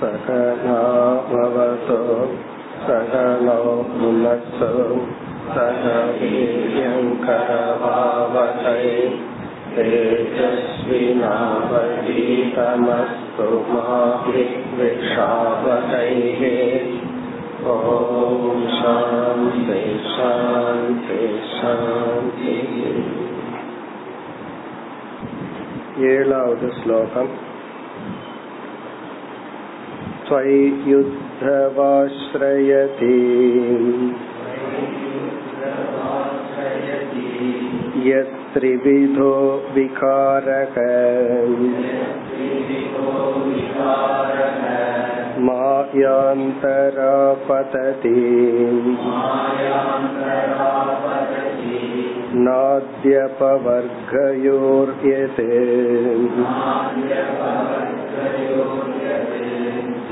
सकनाववतु सकनो पुनस्सु सक वीर्यङ्करभावहै तेजस्विनावधीतमस्तु मा विद्विषावहैः ॐ शान्ति शान्ति शान्तिः ஏழாவது ஸ்லோகம் त्वय्युद्धवाश्रयति यस्त्रिविधो विकारः मायान्तरा पतति नाद्यपवर्गयोर्यते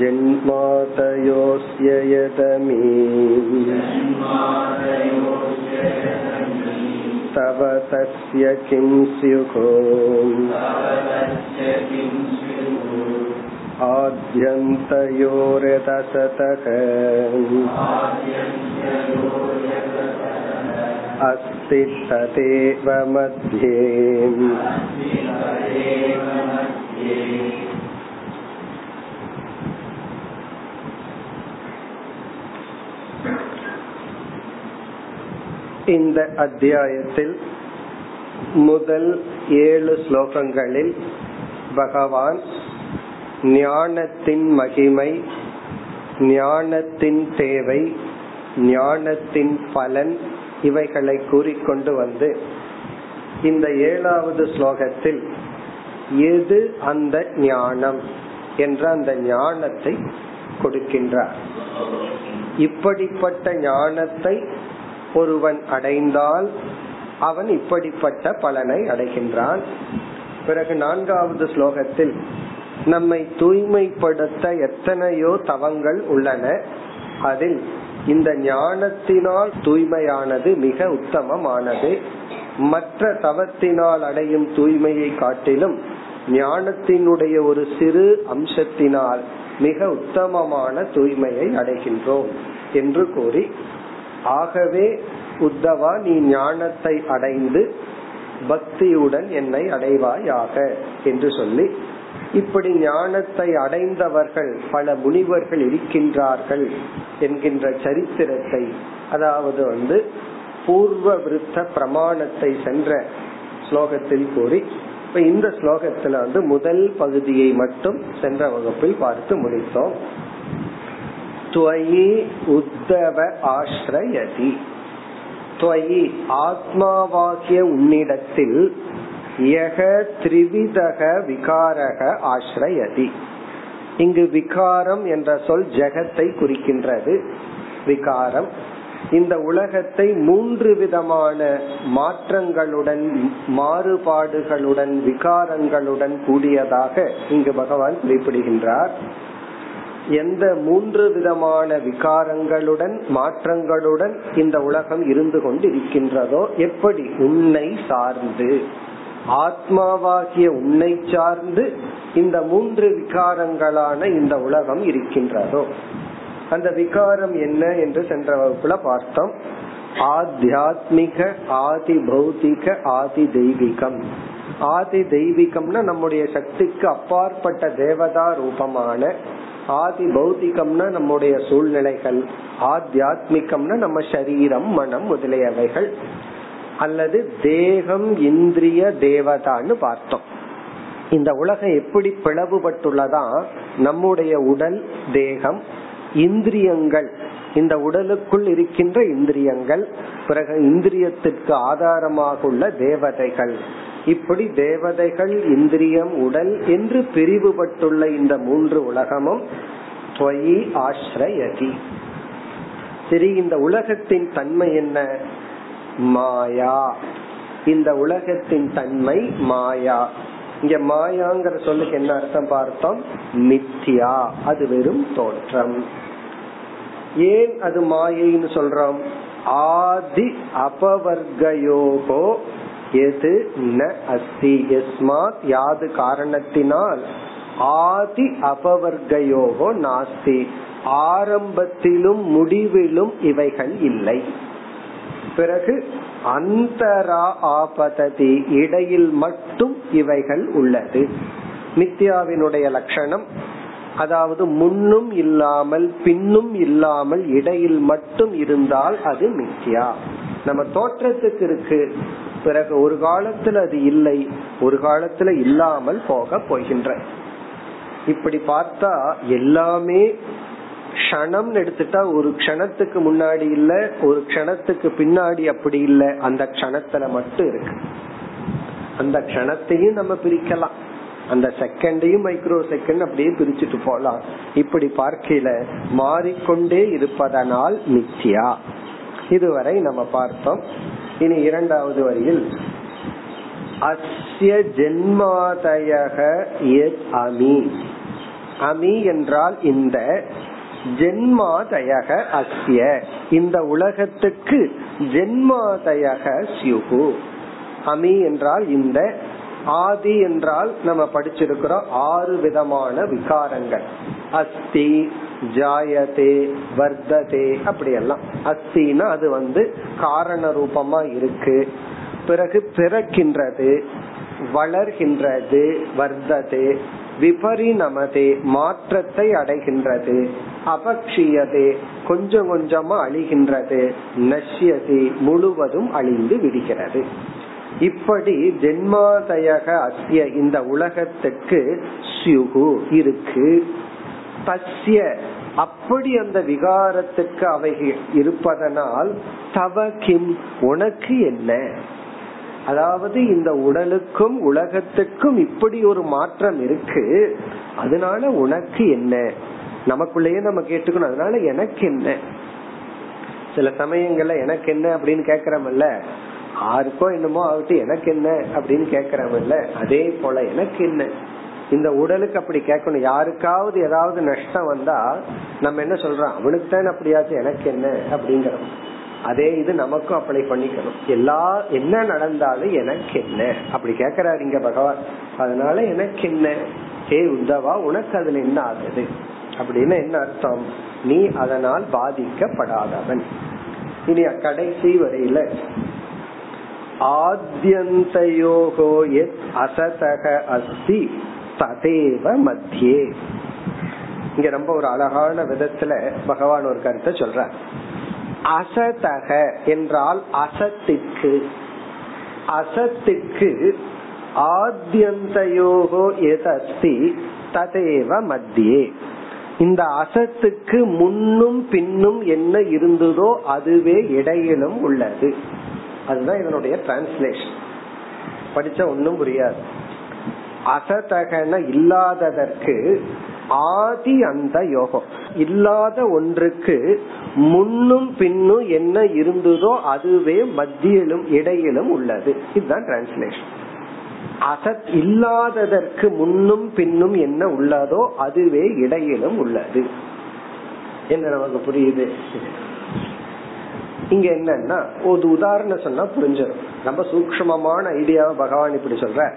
जन्मातयोऽस्य यदमी तव तस्य किं स्युः। आद्यन्तयोरतसतः। अस्ति तदेव मध्ये। இந்த அத்தியாயத்தில் முதல் ஏழு ஸ்லோகங்களில் பகவான் ஞானத்தின் மகிமை ஞானத்தின் தேவை ஞானத்தின் பலன் இவைகளை கூறிக்கொண்டு வந்து இந்த ஏழாவது ஸ்லோகத்தில் எது அந்த ஞானம் என்ற அந்த ஞானத்தை கொடுக்கின்றார். இப்படிப்பட்ட ஞானத்தை ஒருவன் அடைந்தால் அவன் இப்படிப்பட்ட பலனை அடைகின்றான். பிறகு நான்காவது ஸ்லோகத்தில் நம்மை தூய்மைப்படுத்த எத்தனையோ தவங்கள் உள்ளன. அதில் இந்த ஞானத்தினால் தூய்மையானது மிக உத்தமமானது. மற்ற தவத்தினால் அடையும் தூய்மையை காட்டிலும் ஞானத்தினுடைய ஒரு சிறு அம்சத்தினால் மிக உத்தமமான தூய்மையை அடைகின்றோம் என்று கூறி ஆகவே உத்தவா நீ ஞானத்தை அடைந்து பக்தியுடன் என்னை அடைவாயாக என்று சொல்லி இப்படி ஞானத்தை அடைந்தவர்கள் பல முனிவர்கள் இருக்கின்றார்கள் என்கின்ற சரித்திரத்தை அதாவது வந்து பூர்வ விருத்த பிரமாணத்தை சென்ற ஸ்லோகத்தில் கூறி இப்ப இந்த ஸ்லோகத்துல வந்து முதல் பகுதியை மட்டும் சென்ற வகுப்பில் பார்த்து முடித்தோம். துவயி உத்தவ ஆஸ்ரயதி துவயி ஆத்மாவாகிய உன்னிடத்தில் யக த்ரிவிதக விகாரக ஆஸ்ரயதி இங்கு விகாரம் என்ற சொல் ஜெகத்தை குறிக்கின்றது. விகாரம். இந்த உலகத்தை மூன்று விதமான மாற்றங்களுடன் மாறுபாடுகளுடன் விகாரங்களுடன் கூடியதாக இங்கு பகவான் குறிப்பிடுகின்றார். எந்த மூன்று விதமான விகாரங்களுடன் மாற்றங்களுடன் இந்த உலகம் இருந்து கொண்டு இருக்கின்றதோ எப்படி உன்னை சார்ந்து ஆத்மாவாகிய உன்னை சார்ந்து இந்த மூன்று விகாரங்களான இந்த உலகம் இருக்கின்றதோ. அந்த விகாரம் என்ன என்று சென்ற வகுப்புல பார்த்தோம். ஆத்தியாத்மிக ஆதி பௌத்திக ஆதி தெய்வீகம் ஆதி தெய்வீகம்னா நம்முடைய சக்திக்கு அப்பாற்பட்ட தேவதா ரூபமான ஆதி பௌத்திகம்னா நம்முடைய சூழ்நிலைகள் ஆத்தியாத்மிகம்னா நம்ம சரீரம் மனம் முதலியவைகள் அல்லது தேகம் இந்திரிய தேவதான்னு பார்த்தோம். இந்த உலகம் எப்படி பிளவுபட்டுள்ளதா? நம்முடைய உடல் தேகம் இந்திரியங்கள். இந்த உடலுக்குள் இருக்கின்ற இந்திரியங்கள் பிறகு இந்திரியத்திற்கு ஆதாரமாக உள்ள தேவதைகள். இப்படி தேவதைகள் இந்திரியம் உடல் என்று பிரிவுபட்டுள்ள இந்த மூன்று உலகமும் துவயி ஆශ්‍රயதி சரி இந்த உலகத்தின் தன்மை என்ன? மாயா. இந்த உலகத்தின் தன்மை மாயா. இங்க மாயாங்கிற சொல்லுக்கு என்ன அர்த்தம் பார்த்தோம்? மித்தியா அது வெறும் தோற்றம். ஏன் அது மாயைன்னு சொல்றோம்? ஆதி அபவர்கயோகோ எது ந அஸ்தி? எஸ்மாத் யாது காரணத்தினால் ஆதி அபவர்கயோகோ நாஸ்தி. ஆரம்பத்திலும் முடிவிலும் இவைகள் இல்லை. பிறகு அந்தரா ஆபததி இடையில் மட்டும் இவைகள் உள்ளது. மித்யாவினுடைய லட்சணம் அதாவது முன்னும் இல்லாமல் பின்னும் இல்லாமல் இடையில் மட்டும் இருந்தால் அது மித்யா. நம்ம தோற்றத்துக்கு இருக்கு. பிறகு ஒரு காலத்துல அது இல்லை ஒரு காலத்துல இல்லாமல் போக போகின்ற. இப்படி பார்த்தா எல்லாமே கணம் எடுத்துட்டா ஒரு க்ஷணத்துக்கு முன்னாடி இல்ல ஒரு க்ஷணத்துக்கு பின்னாடி அப்படி இல்ல. அந்த கணத்துல மட்டும் இருக்கு. அந்த க்ஷணத்தையும் நம்ம பிரிக்கலாம். அந்த செகண்டையும் மைக்ரோ செகண்ட் அப்படியே பிரிச்சுட்டு போலாம். இப்படி பார்க்கல மாறிக்கொண்டே இருப்பதனால் நித்யா இதுவரை நம்ம பார்த்தோம். இனி இரண்டாவது வரியில் அஸ்ய ஜென்மாதயக அமி. அமி என்றால் இந்த ஜென்மாதயக அஸ்ய. இந்த உலகத்துக்கு ஜென்மாதயக சியுகு அமி என்றால் இந்த ஆதி என்றால் நம்ம படிச்சிருக்கிறோம் ஆறு விதமான விகாரங்கள். அஸ்தி ஜாயதே வர்த்ததே அப்படியெல்லாம். அஸ்தினா அது வந்து காரண ரூபமா இருக்கு. பிறகு பிறக்கின்றது வளர்கின்றது வர்த்ததே விபரிணமதே மாற்றத்தை அடைகின்றது அபக்ஷியதே கொஞ்சம் கொஞ்சமா அழிகின்றது நஷ்யதே முழுவதும் அழிந்து விடுகிறது. இப்படி ஜென்மாதயக அஸ்ய இந்த உலகத்துக்கு சியுகு இருக்கு. தஸ்ய அப்படி அந்த விகாரத்துக்கு அவை இருப்பதனால் தவ கிம் உனக்கு என்ன? அதாவது இந்த உடலுக்கும் உலகத்துக்கும் இப்படி ஒரு மாற்றம் இருக்கு அதனால உனக்கு என்ன? நமக்குள்ளேயே நம்ம கேட்டுக்கணும் அதனால எனக்கு என்ன? சில சமயங்கள்ல எனக்கு என்ன அப்படின்னு கேக்குறமல்ல யாருக்கோ என்னமோ ஆகட்டும் எனக்கு என்ன அப்படின்னு கேக்குறமல்ல அதே போல எனக்கு என்ன? இந்த உடலுக்கு அப்படி கேட்கணும். யாருக்காவது ஏதாவது நஷ்டம் வந்தா நம்ம என்ன சொல்றோம்? அவனுக்கு தான் அப்படியாச்சு எனக்கு என்ன? அப்படிங்கிறோம். அதே இது நமக்கும் அப்ளை பண்ணிக்கணும். எல்லா என்ன நடந்தாலும் எனக்கு என்ன? அப்படி கேக்குறாரு இங்க பகவான். அதனால எனக்கு என்ன? ஹே உந்தவா உனக்கு அதுல என்ன ஆகுது? அப்படின்னு என்ன அர்த்தம்? நீ அதனால் பாதிக்கப்படாதவன். இனி கடைசி வரையில ஆத்யந்தயோகோ எத் அசதக அஸ்தி ததேவ மத்தியே. இங்க ரொம்ப ஒரு அழகான விதத்துல பகவான் ஒரு கருத்தை சொல்ற அசதக என்றால் அசத்திற்கு. அசத்துக்கு ஆத்யந்தயோகோ எதஸ்தி ததேவ மத்தியே. இந்த அசத்துக்கு முன்னும் பின்னும் என்ன இருந்ததோ அதுவே இடையிலும் உள்ளது. அதுதான் இதனுடைய டிரான்ஸ்லேஷன் படிச்சா ஒன்னும் புரியாது. அசதகன இல்லாததற்கு ஆதி அந்த யோகம். இல்லாத ஒன்றுக்கு முன்னும் பின்னும் என்ன இருந்ததோ அதுவே மத்தியிலும் இடையிலும் உள்ளது. இதுதான் டிரான்ஸ்லேஷன் அசத் இல்லாததற்கு முன்னும் பின்னும் என்ன உள்ளதோ அதுவே இடையிலும் உள்ளது. என்ன நமக்கு புரியுது? இங்க என்னன்னா ஒரு உதாரணம் சொன்னா புரிஞ்சிடும் ரொம்ப சூக்மமான ஐடியாவை பகவான் இப்படி சொல்ற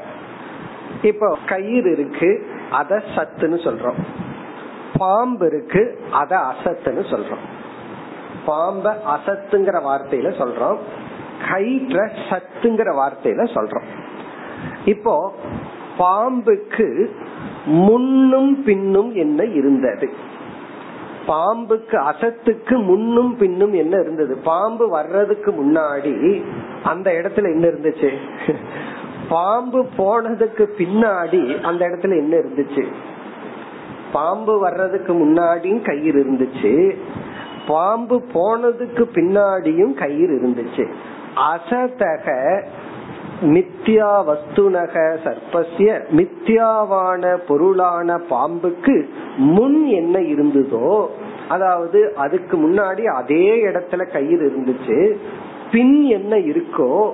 இப்போ கயிறு இருக்கு அத சத்துன்னு சொல்றோம். பாம்பு இருக்கு அத அசத்துன்னு சொல்றோம். பாம்ப அசத்துங்கிற வார்த்தையில சொல்றோம். கயிற்ற சத்துங்கிற வார்த்தையில சொல்றோம். இப்போ பாம்புக்கு முன்னும் பின்னும் என்ன இருந்தது? பாம்புக்கு அசத்துக்கு முன்னும் பின்னும் என்ன இருந்தது? பாம்பு வர்றதுக்கு முன்னாடி அந்த இடத்துல என்ன இருந்துச்சு? பாம்பு போனதுக்கு பின்னாடி அந்த இடத்துல என்ன இருந்துச்சு? பாம்பு வர்றதுக்கு முன்னாடியும் கயிறு இருந்துச்சு. பாம்பு போனதுக்கு பின்னாடியும் கயிறு இருந்துச்சு. அசதக மித்யா வஸ்துனக சர்பசிய மித்யாவான பொருளான பாம்புக்கு முன் என்ன இருந்ததோ அதாவது அதுக்கு முன்னாடி அதே இடத்துல கயிறு இருந்துச்சு. பின் என்ன இருக்கோ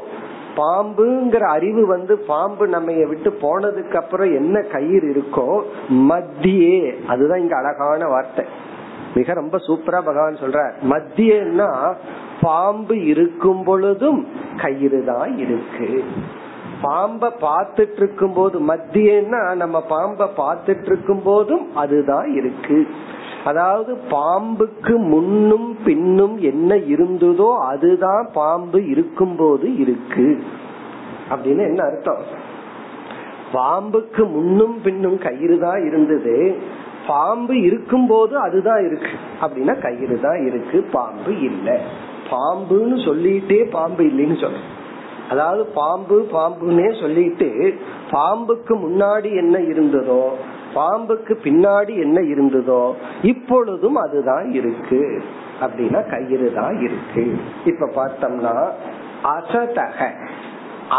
பாம்புங்கிற அறிவு வந்து பாம்பு நம்ம விட்டு போனதுக்கு அப்புறம் என்ன கயிறு இருக்கோ மத்தியே. அதுதான் இங்க அழகான வார்த்தை. மிக ரொம்ப சூப்பரா பகவான் சொல்ற மத்தியன்னா பாம்பு இருக்கும் பொழுதும் கயிறு தான் இருக்கு. பாம்ப பார்த்துட்டு இருக்கும் போது மத்தியன்னா நம்ம பாம்ப பார்த்துட்டு இருக்கும் போதும் அதுதான் இருக்கு. அதாவது பாம்புக்கு முன்னும் பின்னும் என்ன இருந்ததோ அதுதான் பாம்பு இருக்கும் போது இருக்கு. அப்படின்னு என்ன அர்த்தம்? பாம்புக்கு முன்னும் பின்னும் கயிறு தான் இருந்தது. பாம்பு இருக்கும் போது அதுதான் இருக்கு. அப்படின்னா கயிறு தான் இருக்கு பாம்பு இல்ல. பாம்புன்னு சொல்லிட்டே பாம்பு இல்லைன்னு சொல்ற அதாவது பாம்பு பாம்புன்னே சொல்லிட்டு பாம்புக்கு முன்னாடி என்ன இருந்ததோ பாம்புக்கு பின்னாடி என்ன இருந்ததோ இப்பொழுதும் அதுதான் இருக்கு. அப்படின்னா கயிறு தான் இருக்கு. இப்ப பார்த்தோம்னா அசதக.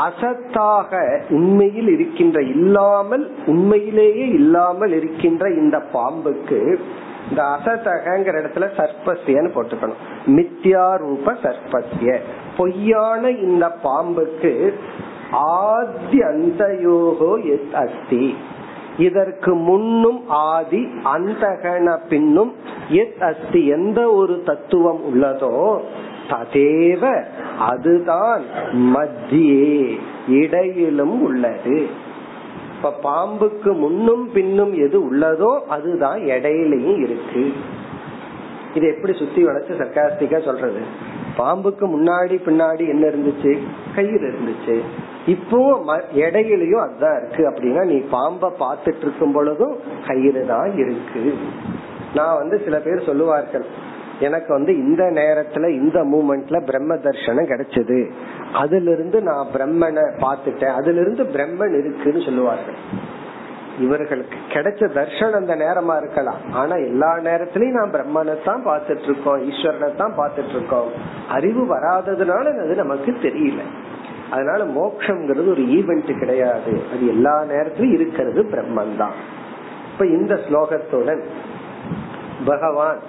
அசத்தாக உண்மையில் இருக்கின்ற இல்லாமல் உண்மையிலேயே இல்லாமல் இருக்கின்ற இந்த பாம்புக்கு இந்த அசதகங்கிற இடத்துல சர்பஸ்யன்னு போட்டுக்கணும். மித்யா ரூப சர்பஸ்ய பொய்யான இந்த பாம்புக்கு ஆதி அந்தயோகோ எத் அஸ்தி. இதற்கு முன்னும் ஆதி அந்தகன பின்னும் எத் அஸ்தி எந்த ஒரு தத்துவம் உள்ளதோ ததேவ அதுதான் மத்தியே இடையிலும் உள்ளது. இப்ப பாம்புக்கு முன்னும் பின்னும் எது உள்ளதோ அதுதான் இடையிலையும் இருக்கு. இது எப்படி சுத்தி வளைச்சு சர்க்காஸ்டிக்கா சொல்றது? பாம்புக்கு முன்னாடி பின்னாடி என்ன இருந்துச்சு? கயிறு இருந்துச்சு. இப்போ இடையிலையும் அதுதான் இருக்கு. அப்படின்னா நீ பாம்ப பாத்துட்டு இருக்கும் பொழுதும் கயிறு தான் இருக்கு. நான் வந்து சில பேர் சொல்லுவார்கள் எனக்கு வந்து இந்த நேரத்துல இந்த மூமெண்ட்ல பிரம்ம தர்ஷனம் கிடைச்சது. அதுல இருந்து நான் பிரம்மனை பார்த்துட்டேன். அதுல இருந்து பிரம்மன் இருக்குன்னு சொல்லுவார்கள். இவர்களுக்கு கிடைச்ச தர்ஷனம் அந்த நேரமா இருக்கலாம். ஆனா எல்லா நேரத்திலயும் நான் பிரம்மனை தான் பார்த்துட்டு இருக்கோம் ஈஸ்வரனை தான் பார்த்துட்டு இருக்கோம் அறிவு வராததுனால அது நமக்கு தெரியல. அதனால மோக்ஷங்கிறது ஒரு ஈவெண்ட் கிடையாது. அது எல்லா நேரத்திலும் இருக்கிறது பிரம்மன் தான் இப்ப இந்த ஸ்லோகத்துடன் பகவான்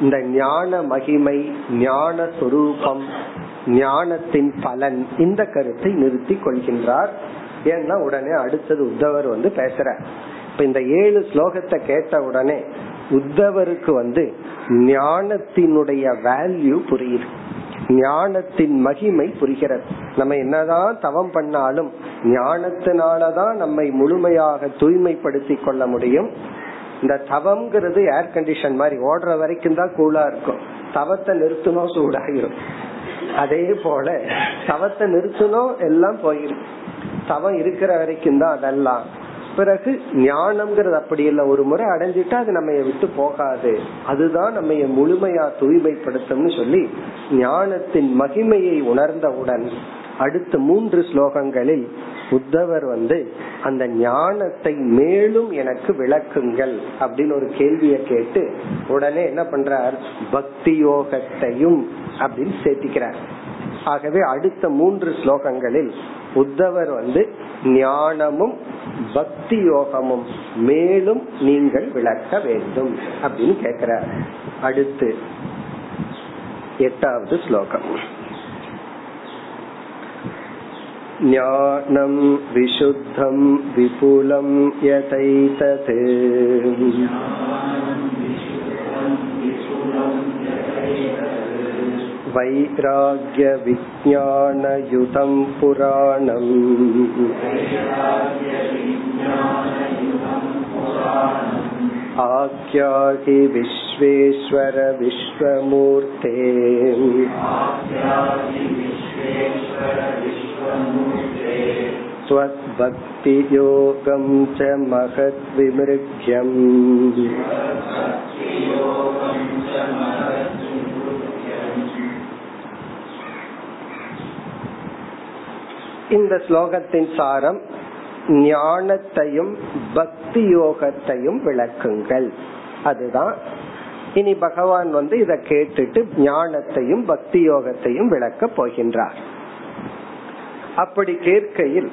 இந்த ஞான மகிமை ஞான சொரூபம் ஞானத்தின் பலன் இந்த கருத்தை நிறுத்தி கொள்கின்றார். ஏன்னா உடனே அடுத்தது உத்தவர் வந்து பேசுற இப்ப இந்த ஏழு ஸ்லோகத்தை கேட்ட உடனே உத்தவருக்கு வந்து ஞானத்தினுடைய வேல்யூ புரியுது. ஞானத்தின் மகிமை புரிகிறது. நம்ம என்னதான் தவம் பண்ணாலும் ஞானத்தினாலதான் நம்மை முழுமையாக தூய்மைப்படுத்திக் கொள்ள முடியும். இந்த தவம்ங்கிறது ஏர் கண்டிஷன் மாதிரி ஓடுற வரைக்கும் தான் கூலா இருக்கும். தவத்தை நிறுத்தணும் சூடாகிரும். அதே போல தவத்தை நிறுத்தணும் எல்லாம் போயிரும். தவம் இருக்கிற வரைக்கும் தான் அதெல்லாம். பிறகு ஞானம்ங்கிறது அப்படி இல்லை ஒரு முறை அடைஞ்சிட்டா அது நம்ம விட்டு போகாது. அதுதான் நம்ம முழுமையா தூய்மைப்படுத்தும்னு சொல்லி ஞானத்தின் மகிமையை உணர்ந்தவுடன் அடுத்த மூன்று ஸ்லோகங்களில் உத்தவர் வந்து அந்த ஞானத்தை மேலும் எனக்கு விளக்குங்கள் அப்படின்னு ஒரு கேள்வியை கேட்டு உடனே என்ன பண்றார்? பக்தி யோகத்தையும் அப்படின்னு சேர்த்திக்கிறார். ஆகவே அடுத்த மூன்று ஸ்லோகங்களில் உத்தவர் வந்து ஞானமும் பக்தி யோகமும் மேலும் நீங்கள் விளக்க வேண்டும் அப்படின்னு கேக்குறார் அடுத்து எட்டாவது ஸ்லோகம் ज्ञानं विशुद्धं विपुलं यतैतत् वैराग्यविज्ञानयुतं पुराणम् आख्याहि विश्वेश्वर विश्वमूर्ते त्वद्भक्तियोगं च महद्विमृग्यम् இந்த ஸ்லோகத்தின் சாரம் ஞானத்தையும் பக்தி யோகத்தையும் விளக்குங்கள். அதுதான். இனி பகவான் வந்து இத கேட்டுட்டு ஞானத்தையும் பக்தி யோகத்தையும் விளக்க போகின்றார். அப்படி கேட்கையில்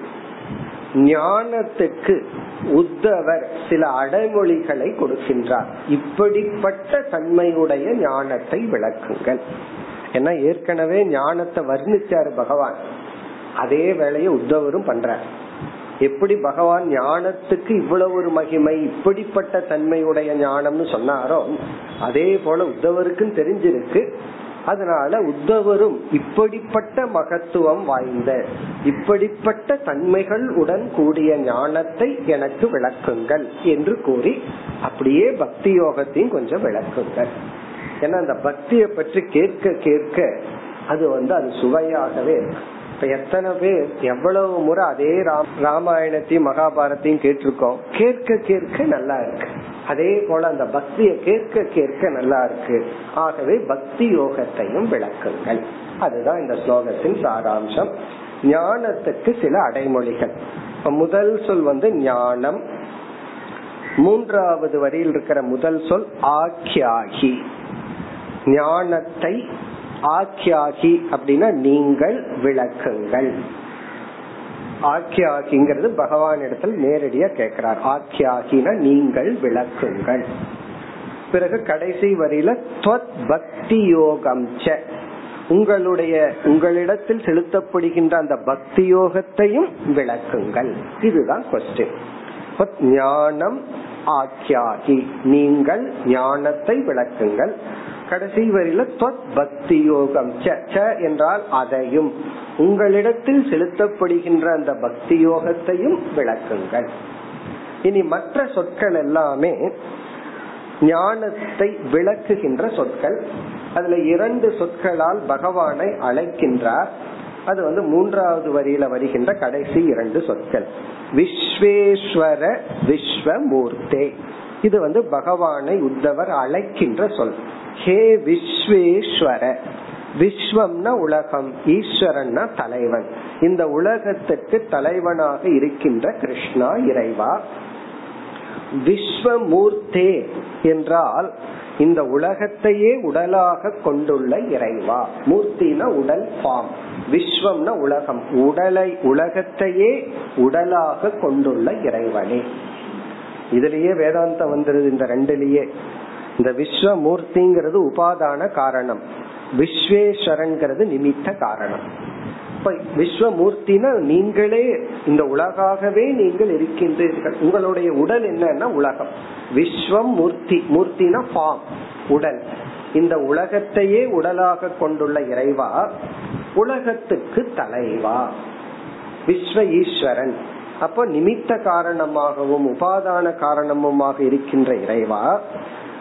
ஞானத்துக்கு உத்தவர் சில அடைமொழிகளை கொடுக்கின்றார். இப்படிப்பட்ட தன்மையுடைய ஞானத்தை விளக்குங்கள். ஏன்னா ஏற்கனவே ஞானத்தை வர்ணிச்சாரு பகவான். அதே வேலையை உத்தவரும் பண்றார். எப்படி பகவான் ஞானத்துக்கு இவ்வளவு ஒரு மகிமை இப்படிப்பட்ட தன்மையுடைய ஞானம்னு சொன்னாரோ அதே போல உத்தவருக்கும் தெரிஞ்சிருக்கு. அதனால உத்தவரும் இப்படிப்பட்ட மகத்துவம் வாய்ந்த இப்படிப்பட்ட தன்மைகள் உடன் கூடிய ஞானத்தை எனக்கு விளக்குங்கள் என்று கூறி அப்படியே பக்தி யோகத்தையும் கொஞ்சம் விளக்குங்கள். ஏன்னா அந்த பக்தியை பற்றி கேட்க கேட்க அது வந்து அது சுவையாகவே இப்ப எத்தனை பேர் எவ்வளவு முறை அதே ராமாயணத்தையும் மகாபாரத்தையும் கேட்டிருக்கோம். கேட்க கேட்க நல்லா இருக்கு. அதே போல அந்த பக்தியை கேட்க கேட்க நல்லா இருக்கு. ஆகவே பக்தி யோகத்தையும் விளக்குங்கள். அதுதான் இந்த ஸ்லோகத்தின் சாராம்சம். ஞானத்துக்கு சில அடைமொழிகள். முதல் சொல் வந்து ஞானம். மூன்றாவது வரியில் இருக்கிற முதல் சொல் ஆக்கியாகி ஞானத்தை ஆக்கியாகி அப்படின்னா நீங்கள் விளக்குங்கள். ஆக்கியாகிங்கிறது பகவான் இடத்தில் நேரடியா கேட்கிறார். ஆக்கியாகினா நீங்கள் விளக்குங்கள். பிறகு கடைசி வரியில பக்தி யோகம் உங்களுடைய உங்களிடத்தில் செலுத்தப்படுகின்ற அந்த பக்தி யோகத்தையும் விளக்குங்கள். இதுதான் கொஸ்டின் ஞானம் ஆக்கியாகி நீங்கள் ஞானத்தை விளக்குங்கள். கடைசி வரியில பக்தி யோகம் ச என்றால் அதையும். உங்களிடத்தில் செலுத்தப்படுகின்ற அந்த பக்தி யோகத்தையும் விளக்குங்கள். இனி மற்ற சொற்கள் எல்லாமே ஞானத்தை விளக்குகின்ற சொற்கள். அதுல இரண்டு சொற்களால் பகவானை அழைக்கின்றார். அது வந்து மூன்றாவது வரியில வருகின்ற கடைசி இரண்டு சொற்கள். விஸ்வேஸ்வர விஸ்வமூர்த்தே. இது வந்து பகவானை உத்தவர் அழைக்கின்ற சொல். ஹே விஸ்வேஸ்வர விஸ்வம்னா உலகம் ஈஸ்வரன்னா தலைவன். இந்த உலகத்துக்கு தலைவனாக இருக்கின்ற கிருஷ்ணா இறைவா. விஸ்வமூர்த்தே என்றால் இந்த உலகத்தையே உடலாக கொண்டுள்ள இறைவா. மூர்த்தினா உடல் ஃபார்ம் விஸ்வம்னா உலகம் உடலை உலகத்தையே உடலாக கொண்டுள்ள இறைவனே. இதுலயே வேதாந்தம் வந்துருது இந்த ரெண்டுலயே. இந்த விஸ்வமூர்த்திங்கிறது உபாதான காரணம். விஸ்வேஸ்வரன்கிறது நிமித்த காரணம். இப்ப விஸ்வமூர்த்தினா நீங்களே இந்த உலகாகவே நீங்கள் இருக்கின்றீர்கள். உங்களுடைய உடல் என்னன்னா உலகம். விஸ்வம் மூர்த்தி மூர்த்தினா ஃபார்ம் உடல். இந்த உலகத்தையே உடலாக கொண்டுள்ள இறைவா உலகத்துக்கு தலைவா. விஸ்வ ஈஸ்வரன் அப்போ நிமித்த காரணமாகவும் உபாதான காரணமுமாக இருக்கின்ற இறைவா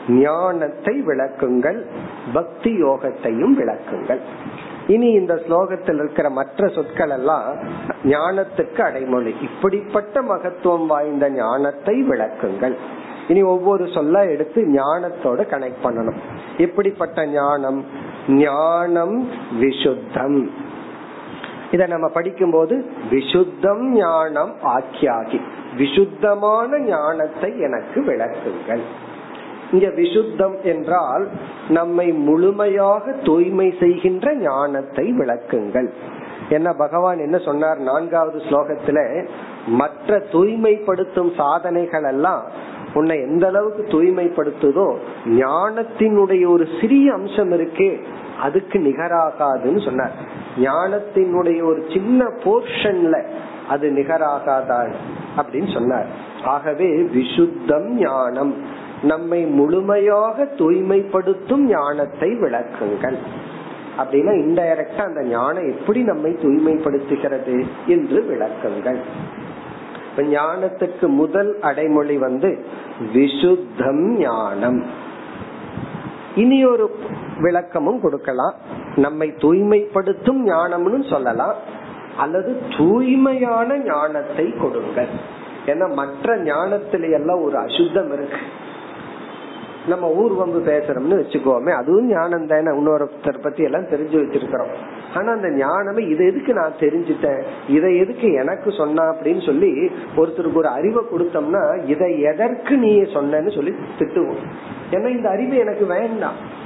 ஞானத்தை விளக்குங்கள் பக்தி யோகத்தையும் விளக்குங்கள். இனி இந்த ஸ்லோகத்தில் இருக்கிற மற்ற சொற்கள் எல்லாம் ஞானத்துக்கு அடைமொழி. இப்படிப்பட்ட மகத்துவம் வாய்ந்த ஞானத்தை விளக்குங்கள். இனி ஒவ்வொரு சொல்ல எடுத்து ஞானத்தோட கனெக்ட் பண்ணணும். இப்படிப்பட்ட ஞானம் ஞானம் விசுத்தம். இத நம்ம படிக்கும் போது விசுத்தம் ஞானம் ஆக்கியாகி விசுத்தமான ஞானத்தை எனக்கு விளக்குங்கள். இங்க விசுத்தம் என்றால் நம்மை முழுமையாக தூய்மை செய்கின்ற ஞானத்தை விளக்குங்கள். என்ன பகவான் என்ன சொன்னார் நான்காவது ஸ்லோகத்துல? மற்ற தூய்மைப்படுத்தும் சாதனைகள் எல்லாம் உன்னை எந்த அளவுக்கு தூய்மைப்படுத்துதோ ஞானத்தினுடைய ஒரு சிறிய அம்சம் இருக்கே அதுக்கு நிகராகாதுன்னு சொன்னார். ஞானத்தினுடைய ஒரு சின்ன போர்ஷன்ல அது நிகராகாதா அப்படின்னு சொன்னார். ஆகவே விசுத்தம் ஞானம். நம்மை முழுமையாக தூய்மைப்படுத்தும் ஞானத்தை விளக்குங்கள். அப்படின்னா இன்டைரக்டா அந்த ஞானம் எப்படி நம்மை தூய்மைப்படுத்துகிறது என்று விளக்குங்கள். இப்ப ஞானத்துக்கு முதல் அடைமொழி வந்து விசுத்தம் ஞானம். இனி ஒரு விளக்கமும் கொடுக்கலாம். நம்மை தூய்மைப்படுத்தும் ஞானம்னு சொல்லலாம். அல்லது தூய்மையான ஞானத்தை கொடுங்கள். ஏன்னா மற்ற ஞானத்தில எல்லாம் ஒரு அசுத்தம் இருக்கு. நம்ம ஊர் வம்பு பேசுறோம்னு வச்சுக்கோமே அதுவும் ஞானம் தானே. இன்னொருத்தர் பத்தி எல்லாம் தெரிஞ்சு வச்சிருக்கிறோம். ஆனா அந்த ஞானமே இதை எதுக்கு நான் தெரிஞ்சுட்டேன்? இதை எதுக்கு எனக்கு சொன்னா அப்படின்னு சொல்லி ஒருத்தருக்கு ஒரு அறிவை கொடுத்தோம்னா இதை எதற்கு நீ சொன்னேன்னு சொல்லி திட்டுவோம். ஏன்னா இந்த அறிவு எனக்கு வேண்டாம்.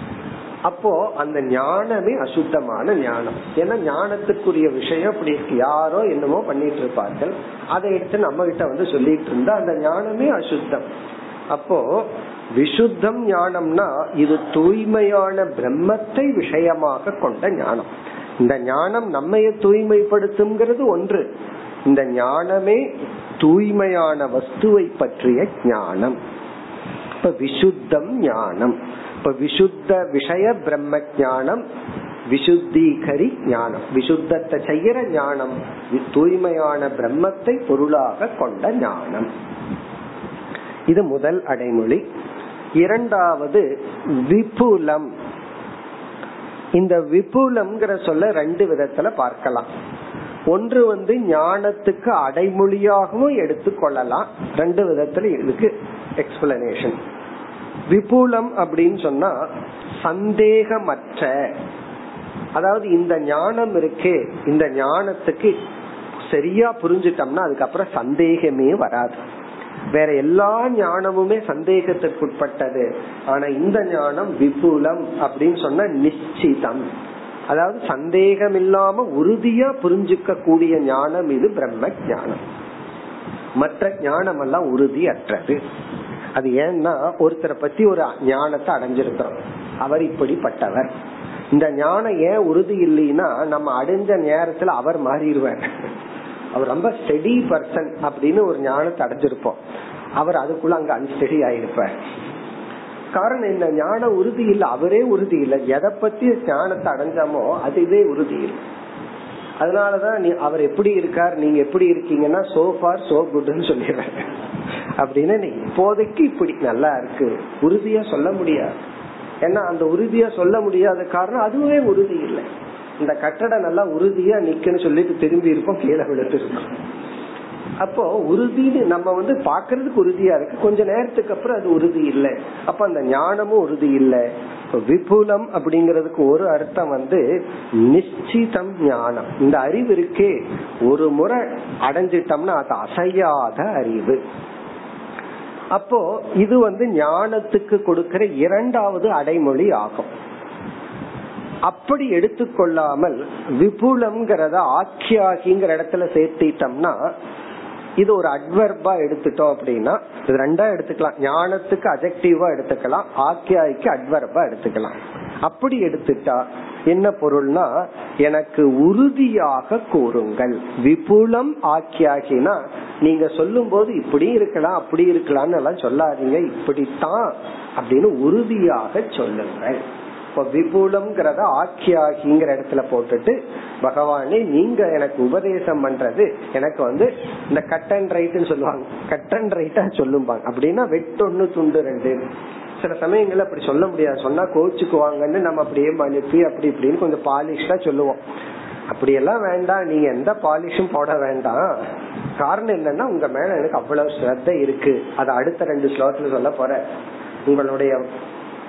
அப்போ அந்த ஞானமே அசுத்தமான ஞானம். ஏன்னா ஞானத்துக்குரிய விஷயம் அப்படி யாரோ என்னமோ பண்ணிட்டு இருப்பார்கள். அதை எடுத்து நம்ம கிட்ட வந்து சொல்லிட்டு இருந்தா அந்த ஞானமே அசுத்தம். அப்போ விசுத்தம் ஞானம்னா இது தூய்மையான பிரம்மத்தை விஷயமாக கொண்ட ஞானம். இந்த ஞானம் நம்மைய தூய்மைப்படுத்துங்கிறது ஒன்று. இந்த ஞானமே தூய்மையான வஸ்துவை பற்றிய ஞானம். இப்ப விசுத்தம் ஞானம். இப்ப விசுத்த விஷய பிரம்ம ஞானம் விசுத்தீகரி ஞானம். விசுத்தத்தை செய்யற ஞானம் தூய்மையான பிரம்மத்தை பொருளாக கொண்ட ஞானம். இது முதல் அடைமொழி. இரண்டாவது விபுலம். இந்த விபுலம்ங்கிற சொல்ல ரெண்டு விதத்துல பார்க்கலாம். ஒன்று வந்து ஞானத்துக்கு அடைமொழியாகவும் எடுத்துக்கொள்ளலாம் ரெண்டு விதத்துல இருக்கு எக்ஸ்பிளனேஷன் விபுலம் அப்படின்னு சொன்னா சந்தேகமற்ற. அதாவது இந்த ஞானம் இருக்கே இந்த ஞானத்துக்கு சரியா புரிஞ்சிட்டோம்னா அதுக்கப்புறம் சந்தேகமே வராது. வேற எல்லா ஞானமுமே சந்தேகத்திற்குட்பட்டது. ஆனா இந்த ஞானம் விபுலம் அப்படின்னு சொன்ன நிச்சிதம். அதாவது சந்தேகம் இல்லாம உறுதியா புரிஞ்சுக்க கூடிய ஞானம் இது பிரம்ம ஞானம் மற்ற ஞானம் எல்லாம் உறுதி அற்றது அது ஏன்னா ஒருத்தரை பத்தி ஒரு ஞானத்தை அடைஞ்சிருக்கிறோம். அவர் இப்படிப்பட்டவர். இந்த ஞானம் ஏன் உறுதி இல்லைன்னா நம்ம அடைஞ்ச நேரத்துல அவர் மாறிடுவார். அவர் ரொம்ப ஸ்டெடி பர்சன் அப்படின்னு ஒரு ஞானத்தை அடைஞ்சிருப்போம். அவர் அதுக்குள்ள அங்க அன்ஸ்டெடி ஆயிருப்பார். காரணம் என்ன? ஞான உறுதி இல்ல அவரே உறுதி இல்ல. எதை பத்தி ஞானத்தை அடைஞ்சாமோ அதுவே உறுதி இல்லை. அதனாலதான் நீ அவர் எப்படி இருக்கார் நீங்க எப்படி இருக்கீங்கன்னா சோ ஃபார் சோ குட்னு சொல்லிடுறாங்க அப்படின்னு நீ இப்போதைக்கு இப்படி நல்லா இருக்கு. உறுதியா சொல்ல முடியாது. ஏன்னா அந்த உறுதியா சொல்ல முடியாத காரணம் அதுவே உறுதி இல்லை. இந்த கட்டடம் நல்லா உறுதியா நிக்கன்னு சொல்லிட்டு திரும்பி இருப்போம் கீழே விழுத்து அப்போ உறுதின்னு நம்ம வந்து பாக்குறதுக்கு உறுதியா இருக்கு. கொஞ்ச நேரத்துக்கு அப்புறம் அது உறுதி இல்லை. அப்ப அந்த ஞானமும் உறுதி இல்லை. விபுலம் அப்படிங்கறதுக்கு ஒரு அர்த்தம் வந்து நிச்சிதம் ஞானம். இந்த அறிவு இருக்கே. ஒரு முறை அடைஞ்சிட்டோம்னா அது அசையாத அறிவு. அப்போ இது வந்து ஞானத்துக்கு கொடுக்கிற இரண்டாவது அடைமொழி ஆகும். அப்படி எடுத்துக்கொள்ளாமல் விபுலம்ங்கிறத ஆக்கியாகிங்கிற இடத்துல சேர்த்திட்டோம்னா இது ஒரு அட்வர்பா எடுத்துட்டோம் அப்படின்னா இது ரெண்டா எடுத்துக்கலாம். ஞானத்துக்கு அஜெக்டிவா எடுத்துக்கலாம். ஆக்கியாய்க்கு அட்வர்பா எடுத்துக்கலாம். அப்படி எடுத்துட்டா என்ன பொருள்னா எனக்கு உறுதியாக கூறுங்கள். விபுலம் ஆக்கியாகினா நீங்க சொல்லும் போது இப்படி இருக்கலாம் அப்படி இருக்கலாம்னு எல்லாம் சொல்லாதீங்க. இப்படித்தான் அப்படின்னு உறுதியாக சொல்லுங்கள். இப்ப விபுலம்ங்கிறத ஆக்கியாகிங்கிற இடத்துல போட்டுட்டு பகவானே நீங்க எனக்கு உபதேசம் பண்றது எனக்கு வந்து இந்த கட் அண்ட் ரைட்னு சொல்லுவாங்க. கட் அண்ட் ரைட்டா சொல்லும்பாங்க. அப்படின்னா வெட்டொன்னு துண்டு ரெண்டு. சில சமயங்கள்ல அப்படி சொல்ல முடியாது. சொன்னா கோச்சுக்குவாங்கன்னு நம்ம அப்படியே மனுப்பி அப்படி இப்படின்னு கொஞ்சம் பாலிஷ்டா சொல்லுவோம். அப்படியெல்லாம் வேண்டாம். நீங்க எந்த பாலிஷும் போட வேண்டாம். காரணம் என்னன்னா உங்க மேல எனக்கு அவ்வளவு ஸ்ரத்த இருக்கு. அது அடுத்த ரெண்டு ஸ்லோகத்துல சொல்ல போற உங்களுடைய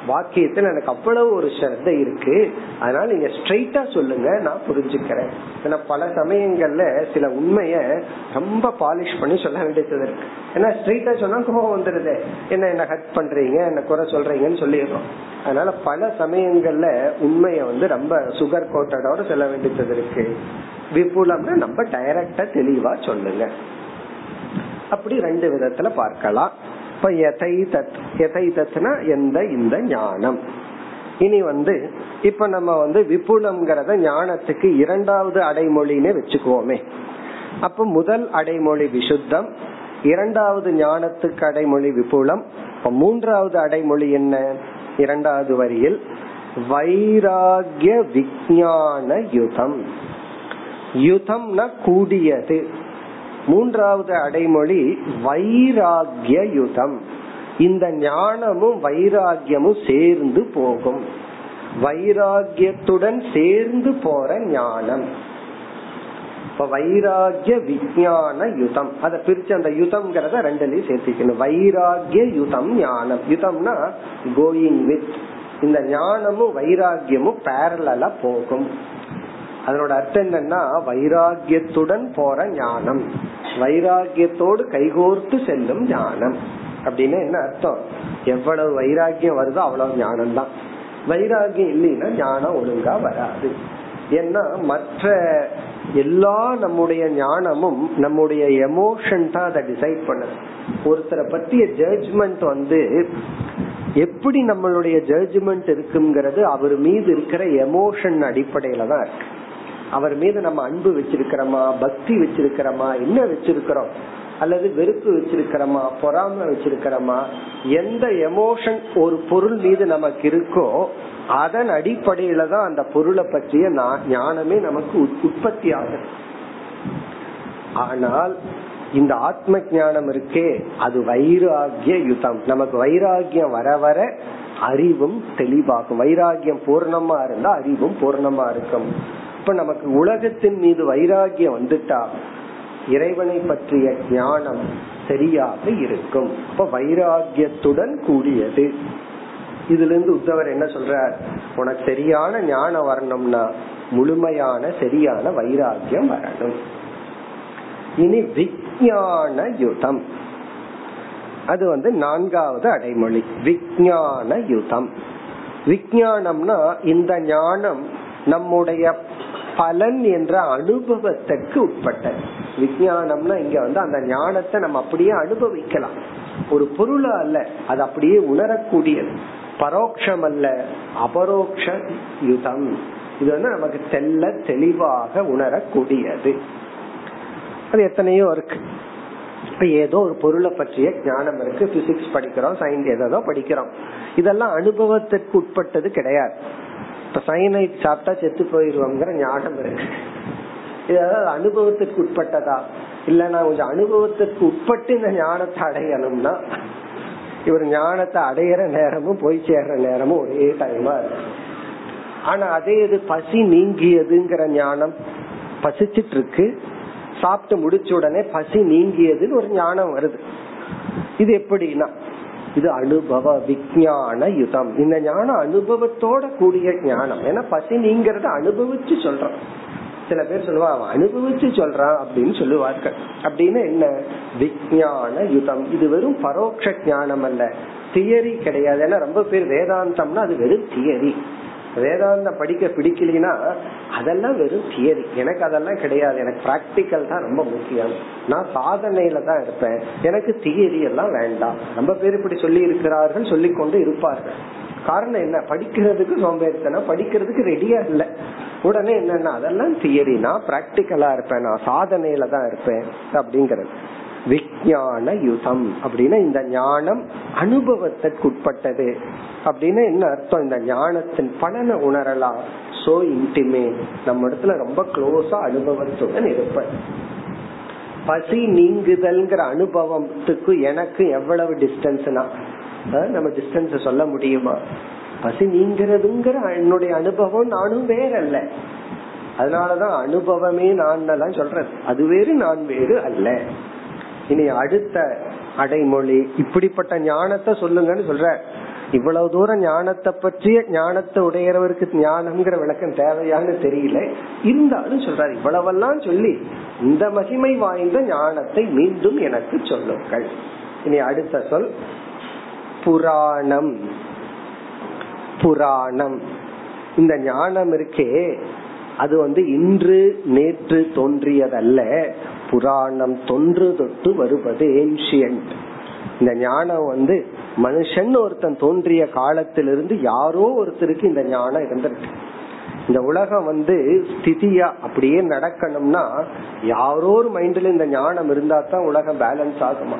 வாக்கியத்துல எனக்கு அவ்வளவு ஒரு ஸ்ரத்த இருக்கு. அதனால நீங்க ஸ்ட்ரைட்டா சொல்லுங்க நான் புரிஞ்சுக்கிறேன். ஏன்னா பல சமயங்கள்ல சில உண்மைய ரொம்ப பாலிஷ் பண்ணி சொல்ல வேண்டியது இருக்கு. ஏன்னா ஸ்ட்ரைட்டா சொன்னா கோபம் வந்துருது. என்ன என்ன ஹட் பண்றீங்க என்ன குறை சொல்றீங்கன்னு சொல்லிடுறோம். அதனால பல சமயங்கள்ல உண்மைய வந்து ரொம்ப சுகர் கோட்டடோட சொல்ல வேண்டியது இருக்கு. விபுலம்னு நம்ம டைரக்டா தெளிவா சொல்லுங்க. அப்படி ரெண்டு விதத்துல பார்க்கலாம். இப்ப எதை தத் எதை தத்னா எந்த இந்த ஞானம். இனி வந்து இப்ப நம்ம வந்து விபுலம்ங்கிறத ஞானத்துக்கு இரண்டாவது அடைமொழின்னு வச்சுக்குவோமே. அப்ப முதல் அடைமொழி விசுத்தம் இரண்டாவது ஞானத்துக்கு அடைமொழி விபுலம் மூன்றாவது அடைமொழி என்ன? இரண்டாவது வரியில் வைராகிய விஜயான யுதம். யுதம்னா கூடியது. மூன்றாவது அடைமொழி வைராகிய யுதம் இந்த ஞானமும் வைராகியமும் சேர்ந்து போகும். வைராகியத்துடன் சேர்ந்து போற ஞானம். இப்ப வைராகிய விஜயான யுதம். அத பிரிச்சு அந்த யுதம்ங்கிறத ரெண்டுலயும் சேர்த்திக்கணும். வைராகிய யுதம் ஞானம். யுதம்னா கோயிங் வித் இந்த ஞானமும் வைராகியமும் பேரலா போகும். அதனோட அர்த்தம் என்னன்னா வைராகியத்துடன் போற ஞானம். வைராகியத்தோடு கைகோர்த்து செல்லும் ஞானம். அப்படின்னு என்ன அர்த்தம்? எவ்வளவு வைராகியம் வருதோ அவ்வளவு ஞானம் தான் வைராகியம் இல்லைன்னா ஞானம் ஒழுங்கா வராது. ஏன்னா மற்ற எல்லா நம்முடைய ஞானமும் நம்முடைய எமோஷன் தான் அதை டிசைட் பண்ணுது. ஒருத்தரை பத்திய ஜட்ஜ்மெண்ட் வந்து எப்படி நம்மளுடைய ஜட்ஜ்மெண்ட் இருக்குங்கிறது அவர் மீது இருக்கிற எமோஷன் அடிப்படையில தான் இருக்கு. அவர் மீது நம்ம அன்பு வச்சிருக்கிறோமா பக்தி வச்சிருக்கிறோமா என்ன வச்சிருக்கிறோம்? அல்லது வெறுப்பு வச்சிருக்கிறோமா பொறாம வச்சிருக்கிறோமா எந்த எமோஷன் ஒரு பொருள் மீது நமக்கு இருக்கோ அதன் அடிப்படையில தான் அந்த பொருளை பற்றிய ஞானமே நமக்கு உற்பத்தி ஆகுது. ஆனால் இந்த ஆத்ம ஞானம் இருக்கே அது வைராகிய யுதம் நமக்கு வைராகியம் வர வர அறிவும் தெளிவாகும். வைராகியம் பூர்ணமா இருந்தா அறிவும் பூர்ணமா இருக்கும். இப்ப நமக்கு உலகத்தின் மீது வைராகியம் வந்துட்டா இறைவனை பற்றிய ஞானம் சரியாக இருக்கும். அப்ப வைராகியத்துடன் கூடியது. இதுல இருந்து உத்தவர் என்ன சொல்றார்? உனக்கு சரியான ஞானம் வரணும்னா முழுமையான சரியான வைராகியம் வரணும். இனி விஜயான யுதம் அது வந்து நான்காவது அடைமொழி. விஜயான யுதம் விஜயானம்னா இந்த ஞானம் நம்முடைய பலன் என்ற அனுபவத்திற்கு உட்பட்ட விஜயானம்னா இங்க வந்து அந்த ஞானத்தை நம்ம அப்படியே அனுபவிக்கலாம். ஒரு பொருளா அல்ல அது அப்படியே உணரக்கூடியது. பரோட்சம் அல்ல அபரோக்ஷ யுதம் இது வந்து நமக்கு தெல்ல தெளிவாக உணரக்கூடியது. அது எத்தனையோ இருக்கு. இப்ப ஏதோ ஒரு பொருளை பற்றிய ஞானம் இருக்கு. பிசிக்ஸ் படிக்கிறோம் சயின்ஸ் ஏதோ படிக்கிறோம். இதெல்லாம் அனுபவத்திற்கு உட்பட்டது கிடையாது. அப்ப சைனைட் சாப்பிட்டா செத்து போயிருவோங்கிற ஞானம் இருக்கு. இதாவது அனுபவத்திற்கு உட்பட்டதா? இல்ல நான் கொஞ்சம் அனுபவத்திற்கு உட்பட்டு இந்த ஞானத்தை அடையணும்னா இவர் ஞானத்தை அடையிற நேரமும் போய் சேர்ற நேரமும் ஒரே டைமா இருக்கு. ஆனா அதே இது பசி நீங்கியதுங்கிற ஞானம் பசிச்சிட்டு இருக்கு சாப்பிட்டு முடிச்ச உடனே பசி நீங்கியதுன்னு ஒரு ஞானம் வருது. இது எப்படின்னா இது அனுபவ விஜயான யுதம் இந்த ஞானம் அனுபவத்தோட கூடிய ஞானம். ஏன்னா பசி நீங்கிறத அனுபவிச்சு சொல்றோம் சில பேர் சொல்லுவா அவன் அனுபவிச்சு சொல்றான் அப்படின்னு சொல்லுவார்கள். அப்படின்னு என்ன? விஜயான யுதம் இது வெறும் பரோட்ச ஞானம் அல்ல. தியரி கிடையாது. ஏன்னா ரொம்ப பேர் வேதாந்தம்னா அது வெறும் தியரி. வேதாந்த படிக்க பிடிக்கலனா அதெல்லாம் வெறும் தியரி எனக்கு அதெல்லாம் கிடையாது. எனக்கு பிராக்டிக்கல் தான் ரொம்ப முக்கியம். நான் சாதனையில தான் இருப்பேன். எனக்கு தியரி எல்லாம் வேண்டாம். ரொம்ப பேர் இப்படி சொல்லி இருக்கிறார்கள் சொல்லி கொண்டு இருப்பார்கள். காரணம் என்ன? படிக்கிறதுக்கு சோம்பேறித்தனம். படிக்கிறதுக்கு ரெடியா இல்ல. உடனே என்னன்னா அதெல்லாம் தியரி நான் பிராக்டிக்கலா இருப்பேன். நான் சாதனையில தான் இருப்பேன். அப்படிங்கறது. விஜயான யுதம் அப்படின்னா இந்த ஞானம் அனுபவத்திற்கு உட்பட்டது அப்படின்னு என்ன அர்த்தம்? இந்த ஞானத்தின் பலனை உணரலாம். சோ இன்டிமே நம்ம இடத்துல ரொம்ப க்ளோஸா அனுபவத்துடன் இருப்பேன் பசி நீங்குதல்ங்கிற அனுபவத்துக்கு எனக்கு எவ்வளவு டிஸ்டன்ஸ்னா நம்ம டிஸ்டன்ஸ் சொல்ல முடியுமா? பசி நீங்கிறதுங்கிற என்னுடைய அனுபவம் நானும் வேறல்ல. அதனாலதான் அனுபவமே நான் எல்லாம் சொல்றது அது வேறு நான் வேறு அல்ல. இனி அடுத்த அடைமொழி. இப்படிப்பட்ட ஞானத்தை சொல்லுங்கன்னு சொல்ற. இவ்வளவு தூரம் ஞானத்தை பற்றிய ஞானத்தை உடையறவருக்கு ஞானம்ங்கிற விளக்கம் தேவையான்னு தெரியல. இருந்தாலும் சொல்றாரு இவ்வளவெல்லாம் சொல்லி இந்த மகிமை வாய்ந்த ஞானத்தை மீண்டும் எனக்கு சொல்லுங்கள். இனி அடுத்த சொல் புராணம். புராணம். இந்த ஞானம் இருக்கே அது வந்து இன்று நேற்று தோன்றியதல்ல. புராணம் தொன்று தொட்டு வருவது ஏன்ஷியன்ட் இந்த ஞானம் வந்து மனுஷன் ஒருத்தன் தோன்றிய காலத்திலிருந்து யாரோ ஒருத்தருக்கு இந்த ஞானம் இருந்திருக்கு. இந்த உலகம் வந்து ஸ்திதியா அப்படியே நடக்கணும்னா யாரோ ஒரு மைண்ட்ல இந்த ஞானம் இருந்தா தான் உலகம் பேலன்ஸ் ஆகுமா?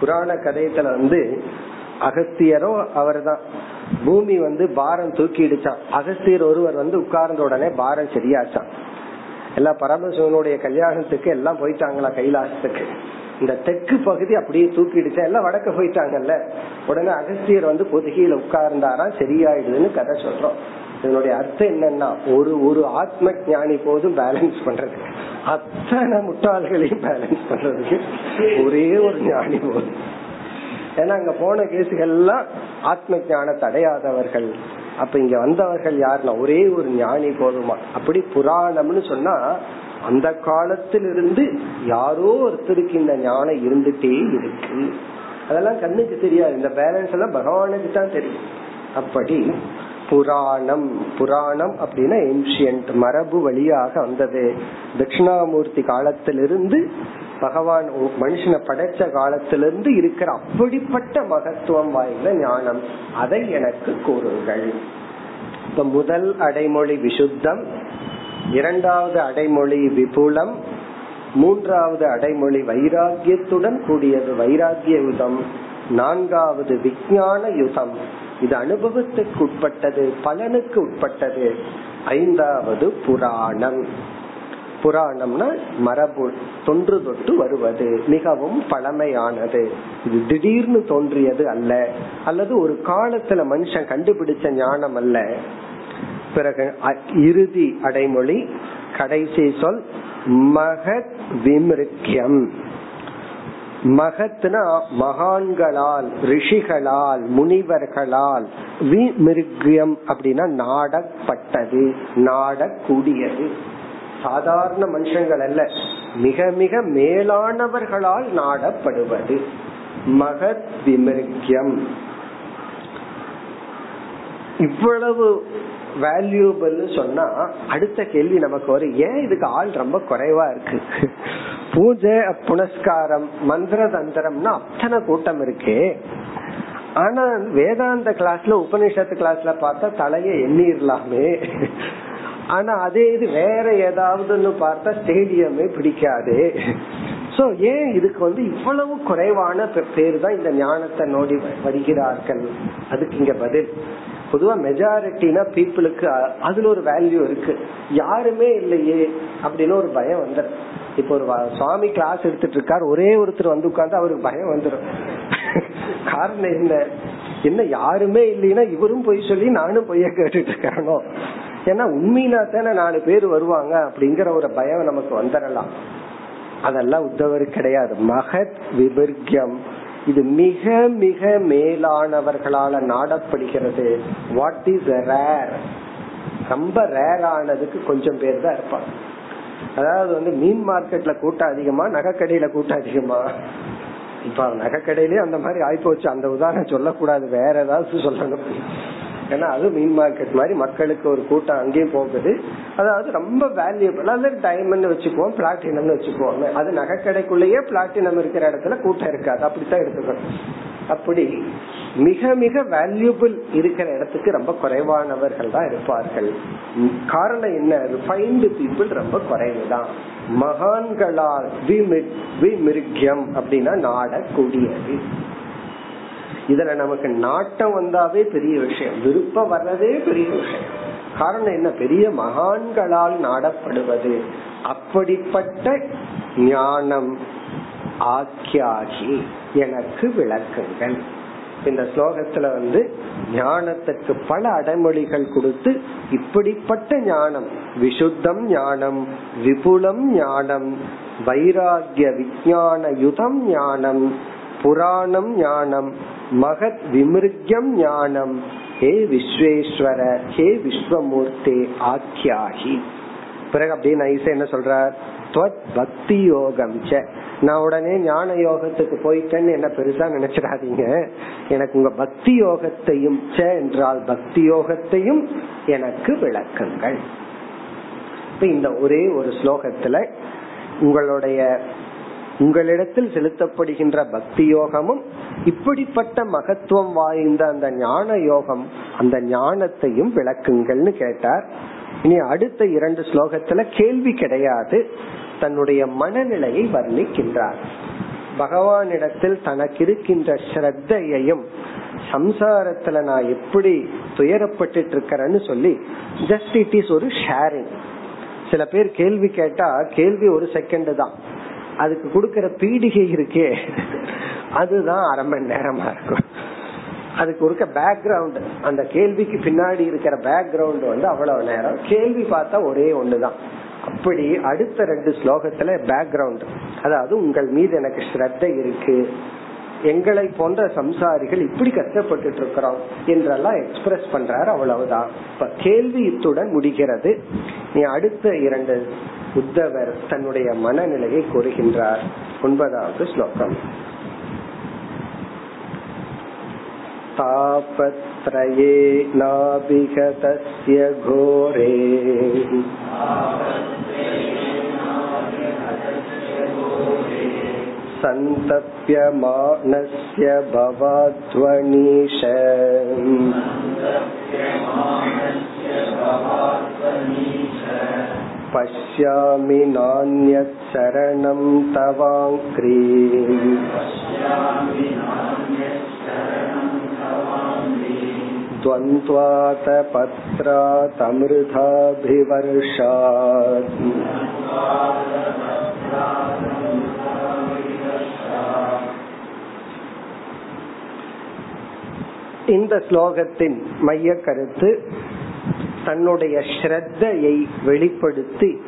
புராண கதையத்துல வந்து அகஸ்தியரும் அவர் தான் பூமி வந்து பாரம் தூக்கிடுச்சான் அகஸ்தியர் ஒருவர் வந்து உட்கார்ந்த உடனே பாரம் சரியாச்சான் எல்லாம் பரமசிவனுடைய கல்யாணத்துக்கு எல்லாம் போயிட்டாங்களா கைலாசத்துக்கு. இந்த தெற்கு பகுதி அப்படியே தூக்கிடுச்சு? எல்லாம் வடக்க போயிட்டாங்கல்ல. உடனே அகஸ்தியர் வந்து பொதுகையில உட்கார்ந்தாரா? சரியாயிடுதுன்னு கதை சொல்றோம். இதனுடைய அர்த்தம் என்னன்னா ஒரு ஒரு ஆத்ம ஞானி போதும் பேலன்ஸ் பண்றது அத்தனை முட்டாள்களையும் பேலன்ஸ் பண்றதுக்கு ஒரே ஒரு ஞானி போதும். ஏன்னா அங்க போன கேஸுகள்லாம் ஆத்ம ஞானத்தை அடையாதவர்கள் அப்ப இங்க வந்தவர்கள் யாருன்னா ஒரே ஒரு ஞானி போதுமா? அப்படி புராணம்னு சொன்னா அந்த காலத்திலிருந்து யாரோ ஒருத்தருக்கு இந்த ஞானம் இருந்துட்டே இருக்கு. அதெல்லாம் கண்ணுக்கு தெரியாது. இந்த பேலன்ஸ் எல்லாம் பகவானுக்கு தான் தெரியும். அப்படி புராணம் புராணம் அப்படின்னா ஏன்ஷியன்ட் மரபு வழியாக வந்தது. தட்சிணாமூர்த்தி காலத்திலிருந்து பகவான் மனுஷனை படைச்ச காலத்திலிருந்து இருக்கிற அப்படிப்பட்ட மகத்துவம் வாய்ந்த ஞானம். அதை எனக்கு கூறுங்கள். இப்ப முதல் அடைமொழி விசுத்தம் இரண்டாவது அடைமொழி விபுலம் மூன்றாவது அடைமொழி வைராகியத்துடன் கூடியது வைராகிய யுதம் நான்காவது விஞ்ஞான யுதம். இது அனுபவத்துக்கு உட்பட்டது பலனுக்கு உட்பட்டது. ஐந்தாவது புராணம். புராணம்னா மரபு தொன்று தொட்டு வருவது மிகவும் பழமையானது. இது திடீர்னு தோன்றியது அல்ல அல்லது ஒரு காலத்துல மனுஷன் கண்டுபிடிச்ச ஞானம் அல்ல. பிறகு இறுதி அடைமொழி கடைசி சொல் மகத் விமிருக்கியம் மகத்னா மகான்களால் ரிஷிகளால் முனிவர்களால் விமிருக்கியம் அப்படின்னா நாடப்பட்டது நாடக்கூடியது. சாதாரண மனுஷங்கள் அல்ல. மிக மிக மேலானவர்களால் நாடப்படுவது. மகத் விமிருக்கியம் இவ்வளவு வேல்யூபிள் சொன்னா அடுத்த கேள்வி நமக்கு வரும். ஏன் இதுக்கு ஆள் ரொம்ப குறைவா இருக்கு? பூஜை புனஸ்காரம் மந்திர தந்திரம்னா அத்தனை கூட்டம் இருக்கே. ஆனா வேதாந்த கிளாஸ்ல உபனிஷத்து கிளாஸ்ல பார்த்தா தலைய எண்ணிடலாமே ஆனா அதே இது வேற ஏதாவதுன்னு பார்த்தா ஸ்டேடியமே பிடிக்காது. சோ ஏன் இதுக்கு வந்து இவ்வளவு குறைவான பேர் தான் இந்த ஞானத்தை நோடி வருகிறார்கள்? அதுக்கு இங்க பதில். பொதுவா மெஜாரிட்டினா பீப்புளுக்கு அதுல ஒரு வேல்யூ இருக்கு. யாருமே இல்லையே அப்படின்னு ஒரு பயம் வந்துடும் இப்ப ஒரு சுவாமி கிளாஸ் எடுத்துட்டு இருக்காரு ஒரே ஒருத்தர் வந்து உட்கார்ந்து அவருக்கு பயம் வந்துடும் காரணம் என்ன? என்ன யாருமே இல்லைன்னா இவரும் பொய் சொல்லி நானும் பொய்ய கேட்டுட்டு இருக்கானோ ஏன்னா உண்மையினா தானே நாலு பேர் வருவாங்க அப்படிங்கிற ஒரு பயம் நமக்கு வந்துடலாம். அதெல்லாம் உத்தவர் கிடையாது. மகத் விபர்கியம். இது மிக மிக மேலானவர்களால நாடப்படுகிறது. வாட் இஸ் ரேர் ரொம்ப ரேர் ஆனதுக்கு கொஞ்சம் பேர் தான் இருப்பாங்க. அதாவது வந்து மீன் மார்க்கெட்ல கூட்டம் அதிகமா நகைக்கடையில கூட்டம் அதிகமா? இப்ப நகைக்கடையிலேயே அந்த மாதிரி ஆயிப்போச்சு. அந்த உதாரணம் சொல்லக்கூடாது. வேற ஏதாவது சொல்லணும். ஏன்னா அது மீன் மார்க்கெட் மாதிரி மக்களுக்கு ஒரு கூட்டம் அங்கேயும் போகுது. அதாவது ரொம்ப வேல்யூபிள் அது டைமண்ட் வச்சுக்குவோம் பிளாட்டினம் வச்சுக்குவோம். அது நகைக்கடைக்குள்ளேயே பிளாட்டினம் இருக்கிற இடத்துல கூட்டம் இருக்காது. அப்படித்தான் எடுத்துக்கணும். அப்படி மிக மிக வேல்யூபிள் இருக்கிற இடத்துக்கு ரொம்ப குறைவானவர்கள் தான் இருப்பார்கள். காரணம் என்ன? ரிஃபைன்டு பீப்புள் ரொம்ப குறைவுதான். மகான்களால் விமிருக்கியம் அப்படின்னா நாடக்கூடியது. இதுல நமக்கு நாட்டம் வந்தாவே பெரிய விஷயம். விருப்பம் வர்றதே பெரிய விஷயம். காரணம் என்ன? பெரிய மகான்களால் நாடப்படுவது. அப்படிப்பட்ட ஞானம் ஆக்கியாகி எனக்கு விளக்குங்கள். இந்த ஸ்லோகத்துல வந்து ஞானத்துக்கு பல அடைமொழிகள் கொடுத்து இப்படிப்பட்ட ஞானம் விசுத்தம் ஞானம் விபுலம் ஞானம் வைராகிய விஜயான யுதம் ஞானம் புராணம் ஞானம் மகத் விமிருக்யம் ஞானம். ஹே விஸ்வேஸ்வர ஹே விஸ்வமூர்த்தே ஆக்கியாகி பிறகு அப்படியே நைச என்ன சொல்றார்? பக்தி யோகம் நான் உடனே ஞான யோகத்துக்கு போயிட்டேன்னு என்ன பெருசா நினைச்சிடாதீங்க. எனக்கு உங்க பக்தி யோகத்தையும் ச என்றால் பக்தி யோகத்தையும் எனக்கு விளக்குங்கள். இந்த ஒரே ஒரு ஸ்லோகத்துல உங்களுடைய உங்களிடத்தில் செலுத்தப்படுகின்ற பக்தி யோகமும் இப்படிப்பட்ட மகத்துவம் வாய்ந்த அந்த ஞான யோகம் அந்த ஞானத்தையும் விளக்குங்கள்னு கேட்டார். இனி அடுத்த இரண்டு ஸ்லோகத்துல கேள்வி கிடையாது. தன்னுடைய மனநிலையை வர்ணிக்கின்றார். பகவானிடத்தில் தனக்கு இருக்கின்ற ஸ்ரத்தையையும் சம்சாரத்துல நான் எப்படி துயரப்பட்டு இருக்கிறேன்னு சொல்லி ஜஸ்ட் இட் இஸ் ஒரு ஷேரிங் சில பேர் கேள்வி கேட்டா கேள்வி ஒரு செகண்ட் தான். அதுக்கு கொடுக்கற பீடிகை இருக்கே. அதுதான் அரை மணி நேரமா இருக்கும். அதுக்கு இருக்க பேக்ரவுண்ட் அந்த கேள்விக்கு பின்னாடி இருக்கிற பேக்ரவுண்ட் வந்து அவ்வளவு நேரம். கேள்வி பார்த்தா ஒரே ஒண்ணுதான். அப்படி அடுத்த ரெண்டு ஸ்லோகத்துல பேக்ரவுண்ட் அதாவது உங்கள் மீது எனக்கு ஸ்ரத்த இருக்கு. எங்களை போன்ற சம்சாரிகள் இப்படி கஷ்டப்பட்டு இருக்கிறோம் என்றெல்லாம் எக்ஸ்பிரஸ் பண்றாரு அவ்வளவுதான் இப்ப கேள்வி இத்துடன் முடிகிறது நீ அடுத்த இரண்டு உத்தவர் தன்னுடைய மனநிலையை கூறுகின்றார் ஒன்பதாவது ஸ்லோகம் तापत्रये नाभिगतस्य घोरे सन्तप्यमानस्य भवाध्वनीश पश्य पश्यामि नान्यत् शरणं तवाङ्क्री द्वन्द्वात இந்த ஸ்லோகத்தின் மைய கருத்து தன்னுடைய ஸ்ரத்தையை வெளிப்படுத்தி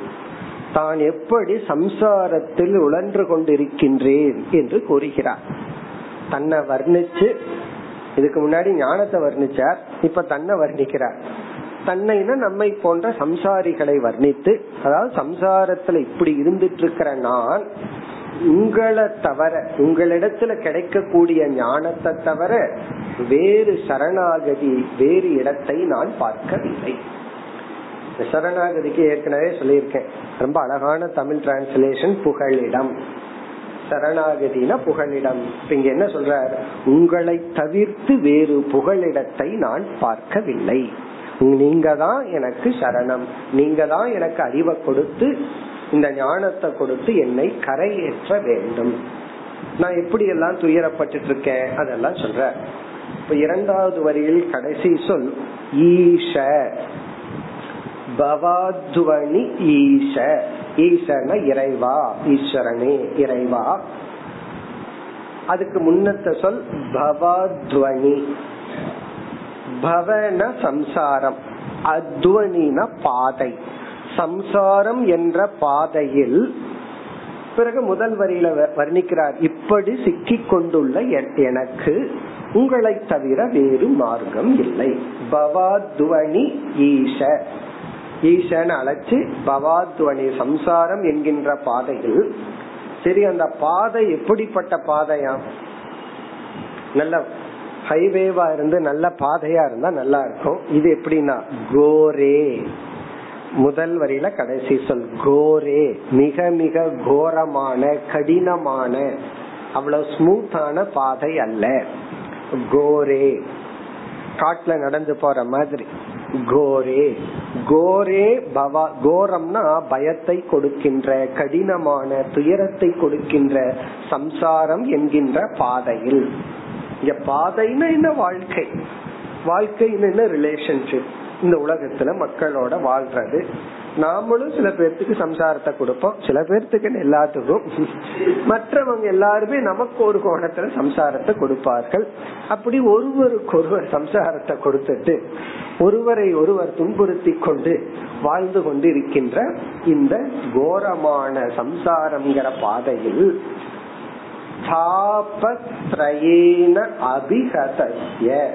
தான் எப்படி சம்சாரத்தில் உழன்று கொண்டிருக்கின்றேன் என்று கூறுகிறார். தன்னை வர்ணிச்சு இதுக்கு முன்னாடி ஞானத்தை வர்ணிச்சார் இப்ப தன்னை வர்ணிக்கிறார். தன்னைனா நம்மை போன்ற சம்சாரிகளை வர்ணித்து அதாவது சம்சாரத்துல இப்படி இருந்துட்டு இருக்கிற நான் உங்களை தவிர உங்களிடத்துல கிடைக்கக்கூடிய ஞானத்தை தவிர வேறு சரணாகதி வேறு இடத்தை நான் பார்க்கவில்லை. சரணாகதிக்கு ஏற்கனவே சொல்லியிருக்கேன். ரொம்ப அழகான தமிழ் டிரான்ஸ்லேஷன் புகழிடம். சரணாகதினா புகழிடம். இங்க என்ன சொல்றார்? உங்களை தவிர்த்து வேறு புகழிடத்தை நான் பார்க்கவில்லை. நீங்க தான் எனக்கு சரணம். நீங்க தான் எனக்கு அறிவை கொடுத்து இந்த ஞானத்தை கொடுத்து என்னை கரையேற்ற வேண்டும். நான் எப்படி எல்லாம் துயரப்பட்டு இருக்கேன் அதெல்லாம் சொல்ற. இப்ப இரண்டாவது வரியில் கடைசி சொல் ஈஷ. பவாத்வனி ஈஷ. ஈசன இறைவா ஈஸ்வரனே இறைவா. அதுக்கு முன்னத்த சொல் பவாத்வனி. பவன சம்சாரம் அத்வனின பாதை. சம்சாரம் என்ற பாதையில் பிறகு முதல் வரியில வர்ணிக்கிறார் இப்படி சிக்கிக் கொண்டுள்ள எனக்கு உங்களை தவிர வேறு மார்க்கம் இல்லை. பவாத்வனி ஈஷ. ஈசன் அழைச்சு பவாத்வனி சம்சாரம் என்கின்ற பாதையில். சரி அந்த பாதை எப்படிப்பட்ட பாதையா? நல்ல ஹைவேவா இருந்து நல்ல பாதையா இருந்தா நல்லா இருக்கும். இது எப்படின்னா கோரே. முதல் வரியில கடைசி சொல் கோரே மிக மிக கோரமான கடினமான அவ்வளவு ஸ்மூத்தான பாதை அல்ல. கோரே. காட்டுல நடந்து போற மாதிரி. கோரே. கோரே பவா கோரம்னா பயத்தை கொடுக்கின்ற கடினமான துயரத்தை கொடுக்கின்ற சம்சாரம் என்கின்ற பாதையில். இங்க பாதைன்னா என்ன வாழ்க்கை? வாழ்க்கைன்னு என்ன ரிலேஷன்ஷிப் இந்த உலகத்துல மக்களோட வாழ்றது. நாமளும் சில பேர்த்துக்கு சம்சாரத்தை கொடுப்போம். சில பேர்த்துக்கு எல்லாத்துக்கும். மற்றவங்க எல்லாருமே நமக்கு ஒரு கோணத்துல சம்சாரத்தை கொடுப்பார்கள். அப்படி ஒருவருக்கு ஒருவர் சம்சாரத்தை கொடுத்துட்டு ஒருவரை ஒருவர் துன்புறுத்தி கொண்டு வாழ்ந்து கொண்டு இருக்கின்ற இந்த கோரமான சம்சாரம்ங்கிற பாதையில் தாபத்ரயேன அபிகதஸ்ய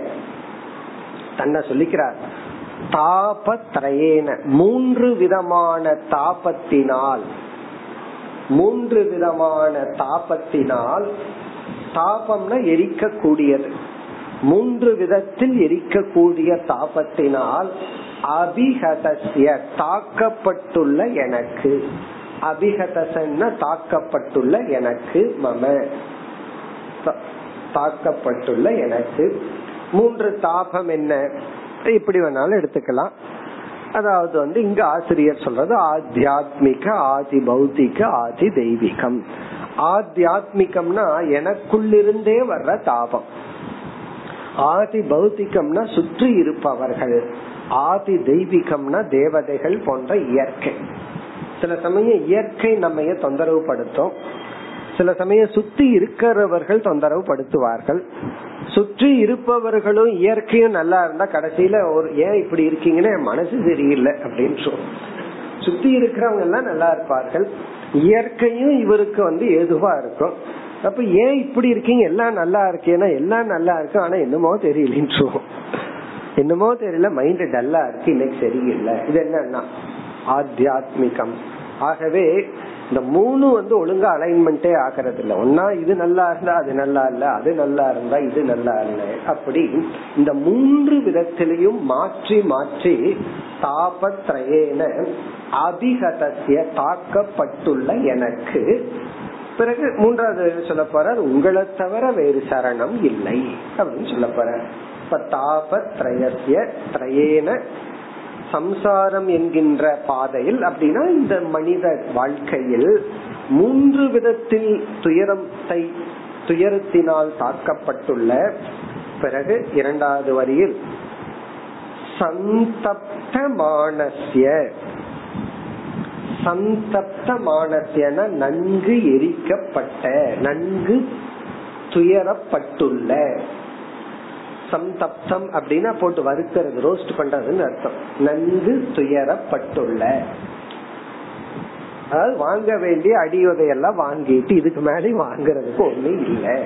தன்னை சொல்லிக்கிறார். தாபத்ரயேன. மூன்று விதமான தாபத்தினால் மூன்று விதமான தாபத்தினால் தாபம்னா எரிக்கக்கூடியது. மூன்று விதத்தில் எரிக்கக்கூடிய தாபத்தினால் அபிகதசிய தாக்கப்பட்டுள்ள எனக்கு. அபிகதசன்ன தாக்கப்பட்டுள்ள எனக்கு மம. தாக்கப்பட்டுள்ள எனக்கு. மூன்று தாபம் என்ன? இப்படி வேணாலும் எடுத்துக்கலாம். அதாவது வந்து இங்க ஆசிரியர் சொல்றது ஆத்தியாத்மிக ஆதி பௌத்திக ஆதி தெய்வீகம் ஆத்தியாத்மிகம்னா எனக்குள்ளிருந்தே வர்ற தாபம். ஆதி பௌத்திகம்னா சுற்றி இருப்பவர்கள். ஆதி தெய்வீகம்னா தேவதைகள் போன்ற இயற்கை. சில சமயம் இயற்கை நம்ம தொந்தரவு படுத்தும் சில சமயம் சுத்தி இருக்கிறவர்கள் தொந்தரவு படுத்துவார்கள் சுற்றி இருப்பவர்களும் இயற்கையும் நல்லா இருந்தா கடைசியில ஒரு ஏன் இப்படி இருக்கீங்கன்னு மனசு சரியில்லை அப்படின்னு சொல்லும். சுத்தி இருக்கிறவங்க எல்லாம் நல்லா இருப்பார்கள். இயற்கையும் இவருக்கு வந்து எதுவா இருக்கும். அப்ப ஏன் இப்படி இருக்கீங்க? எல்லாம் நல்லா இருக்கேன்னா எல்லாம் நல்லா இருக்கு ஆனா என்னமோ தெரியலன்னு சொல்லுவோம் என்னமோ தெரியல மைண்ட் டல்லா இருக்கு இன்னைக்கு சரியில்லை. இது என்னன்னா ஆத்தியாத்மிகம். ஆகவே இந்த மூணு வந்து ஒழுங்கா அலைன்மெண்டே ஆகிறது இல்ல ஒன்னா இது நல்லா இருந்தா அது நல்லா இல்ல அது நல்லா இருந்தா இது நல்லா இல்ல. அப்படி இந்த மூன்று விதத்திலையும் மாற்றி மாற்றி தாபத்ரயேன அபிகதசிய தாக்கப்பட்டுள்ள எனக்கு. பிறகு மூன்றாவது சொல்ல போறார் உங்களை தவிர வேறு சரணம் இல்லை. அப்படின்னு சொல்ல போற இப்ப தாபத்ரயசிய திரயேன சம்சாரம் என்கின்ற பாதையில் அப்படின்னா இந்த மனித வாழ்க்கையில் மூன்று விதத்தில் துயரத்தை துயரத்தினால் தாக்கப்பட்டுள்ள பிறகு இரண்டாவது வரியில் சந்தப்த மானசிய சந்தப்த மானசியன நன்கு எரிக்கப்பட்ட நன்கு துயரப்பட்டுள்ள. சந்தப்தம் அப்படின்னா போட்டு வறுக்கிறது ரோஸ்ட் பண்றதுன்னு அர்த்தம். நன்கு துயரப்பட்டுள்ள. அதாவது வாங்க வேண்டிய அடிவதையெல்லாம் வாங்கிட்டு இதுக்கு மேலே வாங்குறதுக்கு ஒண்ணு இல்லை.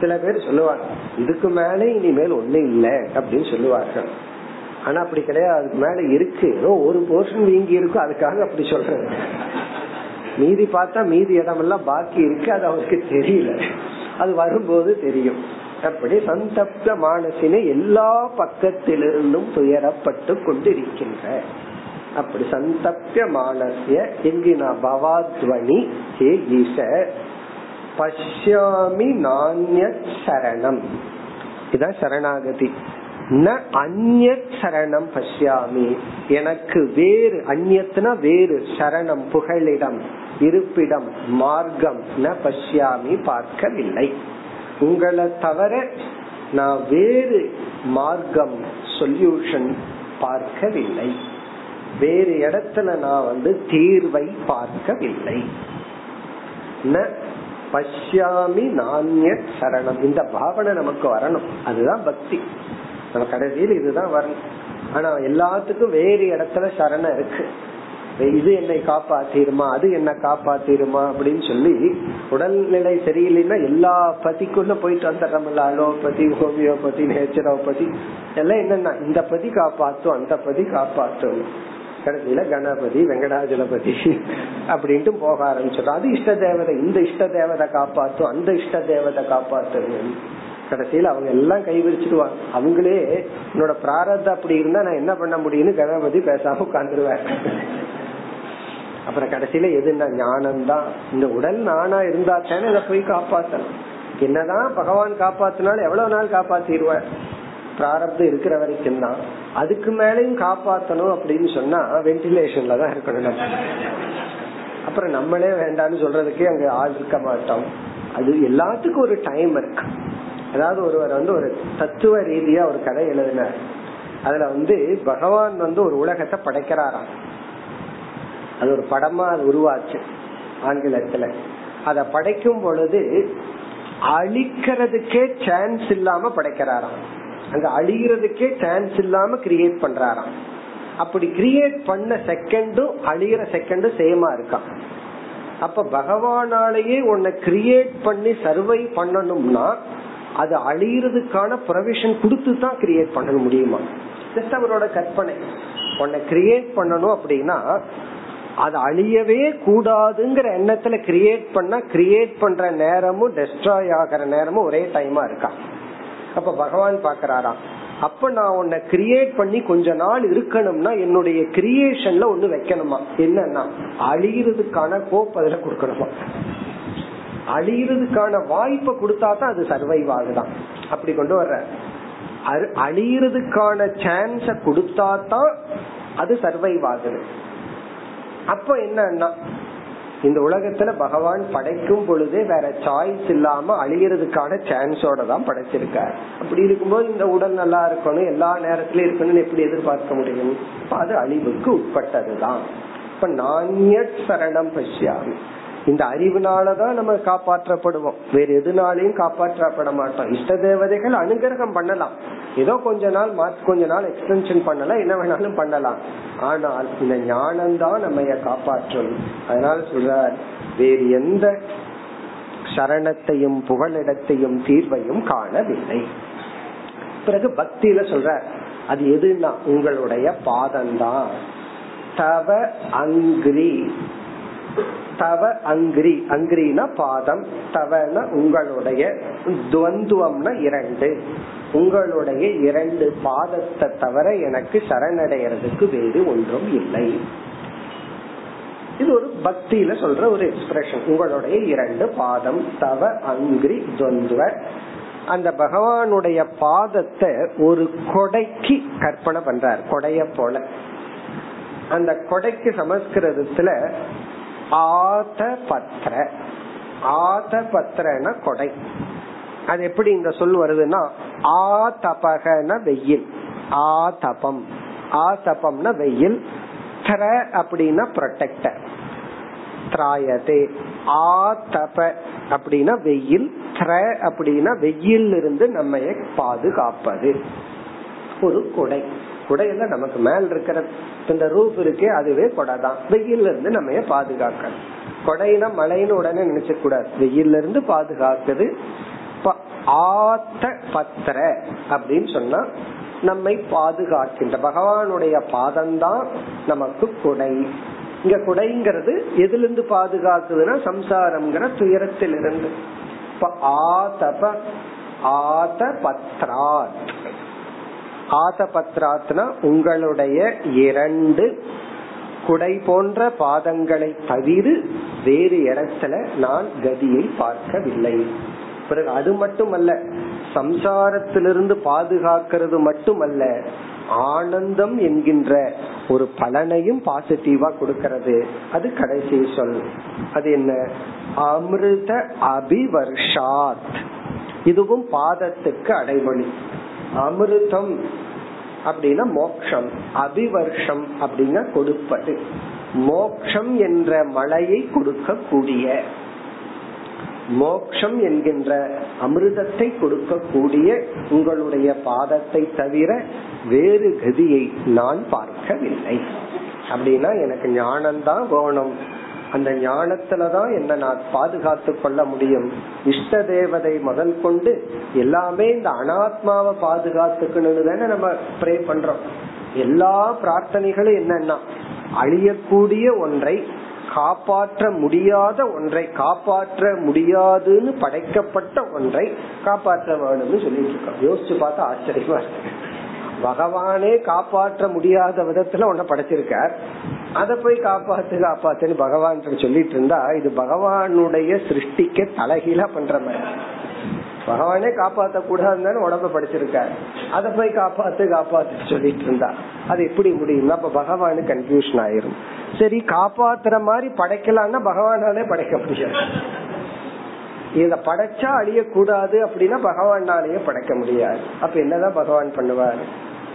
சில பேர் சொல்லுவாங்க இதுக்கு மேலே இனிமேல் ஒண்ணு இல்ல அப்படின்னு சொல்லுவார்கள். ஆனா அப்படி கிடையாது அதுக்கு மேல இருக்கு. ஏதோ ஒரு போர்ஷன் வீங்கி இருக்கும் அதுக்காக அப்படி சொல்றது. மீதி பார்த்தா மீதி இடமெல்லாம் பாக்கி இருக்கு அது அவருக்கு தெரியல. அது வரும்போது தெரியும். அப்படி சந்தப்த மானசினை எல்லா பக்கத்திலிருந்தும் துயரப்பட்டு கொண்டிருக்கின்ற. அப்படி சந்தப்த மானசிய எங்கினா பவாத்வனி ஹே ஈச பஷ்யாமி நானிய சரணம். இதான் சரணாகதி. ந அந்ய சரணம் பஷ்யாமி. எனக்கு வேறு அந்நியத்துனா வேறு சரணம் புகழிடம் இருப்பிடம் மார்க்கம் ந பஷ்யாமி பார்க்கவில்லை. உங்களை தவிர நான் வேறு மார்க்கம் சொல்யூஷன் பார்க்கவில்லை. வேறு இடத்துல நான் வந்து தீர்வை பார்க்கவில்லை. ந பஷ்யாமி நானிய சரணம். இந்த பாவனை நமக்கு வரணும். அதுதான் பக்தி. நம்ம கடைசியில் இதுதான் வரணும். ஆனா எல்லாத்துக்கும் வேறு இடத்துல சரணம் இருக்கு. இது என்னை காப்பாத்திருமா அது என்ன காப்பாத்திருமா அப்படின்னு சொல்லி உடல்நிலை சரியில்லைன்னா எல்லா பதிக்குள்ள போயிட்டு வந்துடுறோம்ல அலோபதி ஹோமியோபதி நேச்சுரோபதி எல்லாம் என்னன்னா இந்த பதி காப்பாத்தும் அந்த பதி காப்பாத்தும் கடைசியில கணபதி வெங்கடாஜலபதி அப்படின்ட்டு போக ஆரம்பிச்சிடும். அது இஷ்ட தேவதை இந்த இஷ்ட தேவதை காப்பாத்தும் அந்த இஷ்ட தேவதை காப்பாத்தும் கடைசியில அவங்க எல்லாம் கைவிரிச்சிடுவாங்க அவங்களே என்னோட பிராரத அப்படி இருந்தா நான் என்ன பண்ண முடியும்னு கணபதி பேசாம உட்காந்துருவேன் அப்புறம் கடைசியில எதுனா ஞானம் தான் இந்த உடல் நானா இருந்தா தானே இதை போய் காப்பாத்தணும். என்னதான் பகவான் காப்பாத்தினாலும் எவ்வளவு நாள் காப்பாத்திடுவார்? பிராரப்தம் இருக்கிற வரைக்கும் தான். அதுக்கு மேலையும் காப்பாத்தணும் அப்படின்னு சொன்னா வென்டிலேஷன்ல தான் இருக்கணும். நம்ம அப்புறம் நம்மளே வேண்டாம்னு சொல்றதுக்கே அங்க ஆள் இருக்க மாட்டோம். அது எல்லாத்துக்கும் ஒரு டைம் இருக்கு. அதாவது ஒருவர் வந்து ஒரு தத்துவ ரீதியா ஒரு கதை எழுதினார். அதுல வந்து பகவான் வந்து ஒரு உலகத்தை படைக்கிறாராம். அது ஒரு படமா அது உருவாச்சு ஆங்கிலத்துல. அத படைக்கும் பொழுது அழிக்கிறதுக்கே சான்ஸ் இல்லாம படைக்கிறாராம். அங்க அழிகிறதுக்கே சான்ஸ் இல்லாம கிரியேட் பண்றாராம். அப்படி கிரியேட் பண்ண செகண்டும் அழிகிற செகண்டும் சேமா இருக்கான் அப்ப பகவானாலேயே உன்னை கிரியேட் பண்ணி சர்வை பண்ணணும்னா அது அழியறதுக்கான ப்ரொவிஷன் கொடுத்து தான் கிரியேட் பண்ண முடியுமா? ஜஸ்ட் அவரோட கற்பனை. உன்னை கிரியேட் பண்ணணும் அப்படின்னா அது அழியவே கூடாதுங்கிற எண்ணத்துல கிரியேட் பண்ணா கிரியேட் பண்ற நேரமும் டெஸ்ட்ராய் ஆகிற நேரமும் ஒரே டைமா இருக்கா? அப்ப பகவான் பாக்குறாராம் அப்ப நான் உன்னை கிரியேட் பண்ணி கொஞ்ச நாள் இருக்கணும்னா என்னுடைய கிரியேஷன்ல ஒண்ணு வைக்கணுமா? என்னன்னா அழியறதுக்கான கோப் அதுல கொடுக்கணுமா? அழியறதுக்கான வாய்ப்பை கொடுத்தா தான் அது சர்வைவ் ஆகுதான் அப்படி கொண்டு வர்ற. அழியறதுக்கான சான்ஸ கொடுத்தா தான் அது சர்வைவ் ஆகுது. அப்ப என்னன்னா இந்த உலகத்துல பகவான் படைக்கும் பொழுதே வேற சாய்ஸ் இல்லாம அழியறதுக்கான சான்ஸோட தான் படைச்சிருக்காரு. அப்படி இருக்கும்போது இந்த உடல் நல்லா இருக்கணும் எல்லா நேரத்திலயும் இருக்கணும்னு எப்படி எதிர்பார்க்க முடியும்? அது அழிவுக்கு உட்பட்டதுதான். இப்ப நான் சரணம் பசியாமி இந்த அறிவுனாலதான் நம்ம காப்பாற்றப்படுவோம். வேற எதுனாலையும் காப்பாற்றப்பட மாட்டோம். இஷ்ட தேவதைகள் அனுகிரகம் பண்ணலாம். ஏதோ கொஞ்ச நாள் கொஞ்ச நாள் எக்ஸ்டென்ஷன் பண்ணலாம் என்ன வேணாலும் பண்ணலாம். ஆனால் இந்த ஞானம் தான் நம்ம காப்பாற்றும். அதனால சொல்றார் வேறு எந்த சரணத்தையும் புகழிடத்தையும் தீர்வையும் காணவில்லை. பிறகு பக்தியில சொல்ற அது எதுனா உங்களுடைய பாதம்தான். தவ அங்கிரி. தவ அங்கிரி. அங்கிரினா பாதம். தவன உங்களுடைய துவந்துவம்னா இரண்டு. உங்களுடைய இரண்டு பாதத்தை தவிர எனக்கு சரணடைகிறதுக்கு வேறு ஒன்றும் இல்லை. இது ஒரு பக்தியில சொல்ற ஒரு எக்ஸ்பிரஷன் உங்களுடைய இரண்டு பாதம். தவ அங்கிரி துவந்துவ. அந்த பகவானுடைய பாதத்தை ஒரு கொடைக்கு கற்பனை பண்றார். கொடைய போல. அந்த கொடைக்கு சமஸ்கிருதத்துல ஆத பத்திர ஆத பத்திரன கொடை. அது எப்படி இந்த சொல் வருதுன்னா ஆ தபகன வெயில். ஆ தபம் ஆ தபம்னா வெயில். திர அப்படின்னா ப்ரொடெக்டர் திராயதே. ஆ தப அப்படின்னா வெயில். திர அப்படின்னா வெயில் இருந்து நம்ம பாதுகாப்பது. ஒரு கொடை. குடையில நமக்கு மேல் இருக்கிற இந்த ரூப் இருக்கே அதுவே கொடை தான். வெயில்ல இருந்து நம்ம பாதுகாக்க கொடைனா மழைன்னு உடனே நினைச்ச கூடாது. வெயில்ல இருந்து பாதுகாக்குது ஆத்த பத்திர அப்படின்னு சொன்னா நம்மை பாதுகாக்கின்ற. பகவானுடைய பாதம்தான் நமக்கு குடை. இங்க குடைங்கிறது எதுல இருந்து பாதுகாக்குதுன்னா சம்சாரம்ங்கிற துயரத்திலிருந்து. இப்ப ஆதப ஆத பத்ராத். ஆதபத்ராத்னா உங்களுடைய இரண்டு குடை போன்ற பாதங்களை தவிர வேறு இடத்துல நான் கதியை பார்க்கவில்லை. பிறகு அது மட்டுமல்ல சம்சாரத்திலிருந்து பாதுகாக்கிறது மட்டுமல்ல ஆனந்தம் என்கின்ற ஒரு பலனையும் பாசிட்டிவா கொடுக்கிறது. அது கடைசி சொல். அது என்ன? அமிர்த அபிவர்ஷாத். இதுவும் பாதத்துக்கு அடைமொழி. அமிர்தம் அப்படின்னா மோக்ஷம் அபிவர்ஷம் அப்படின்னா கொடுப்பது. மோக்ஷம் என்ற மழையை கொடுக்கக்கூடிய மோக்ஷம் என்கின்ற அமிர்தத்தை கொடுக்கக்கூடிய உங்களுடைய பாதத்தை தவிர வேறு கதியை நான் பார்க்கவில்லை. அப்படின்னா எனக்கு ஞானம்தான் வேணும். அந்த ஞானத்துலதான் என்ன நான் பாதுகாத்து கொள்ள முடியும். இஷ்ட தேவதை முதல் கொண்டு எல்லாமே இந்த அனாத்மாவை பாதுகாத்துக்கணும்னு தானே நம்ம ப்ரே பண்றோம். எல்லா பிரார்த்தனைகளும் என்னன்னா அழியக்கூடிய ஒன்றை காப்பாற்ற முடியாத ஒன்றை காப்பாற்ற முடியாதுன்னு படைக்கப்பட்ட ஒன்றை காப்பாற்ற வேணும்னு சொல்லிட்டு இருக்கோம். யோசிச்சு பார்த்தா ஆச்சரியமா இருக்கு. பகவானே காப்பாற்ற முடியாத விதத்துல ஒன்ன படைச்சிருக்கார். அத போய் காப்பாத்து காப்பாத்துன்னு பகவான் சொல்லிட்டு இருந்தா இது பகவானுடைய சிருஷ்டிக்க தலைகீழா பண்ற மாதிரி. பகவானே காப்பாத்த கூடாதுன்னு உடம்ப படிச்சிருக்காரு. அத போய் காப்பாத்து காப்பாத்து சொல்லிட்டு இருந்தா. அது எப்படி முடியும் அப்ப பகவானு கன்ஃபியூஷன் ஆயிரும். சரி காப்பாத்துற மாதிரி படைக்கலாம்னா பகவானாலே படைக்க முடியாது. இத படைச்சா அழியக்கூடாது அப்படின்னா பகவானாலேயே படைக்க முடியாது. அப்ப என்னதான் பகவான் பண்ணுவார்?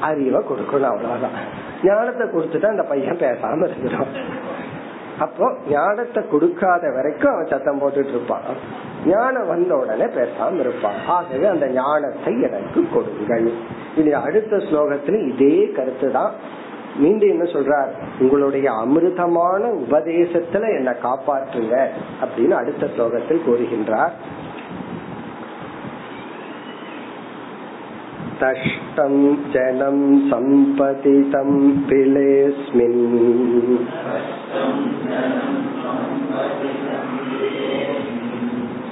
அறிவை கொடுக்கணும் அவ்வளவுதான். ஞானத்தை கொடுத்துட்டா அந்த பையன் பேசாம இருந்துடும். அப்போ ஞானத்தை கொடுக்காத வரைக்கும் அவன் சத்தம் போட்டுட்டு இருப்பான். ஞானம் வந்த உடனே பேசாம இருப்பான். ஆகவே அந்த ஞானத்தை எனக்கு கொடுங்கள். இனி அடுத்த ஸ்லோகத்துல இதே கருத்து தான். மீண்டும் என்ன சொல்றார்? உங்களுடைய அமிர்தமான உபதேசத்துல என்ன காப்பாற்றுங்க அப்படின்னு அடுத்த ஸ்லோகத்தில் கூறுகின்றார். तष्टं जनं सम्पतितं पिलेऽस्मिन्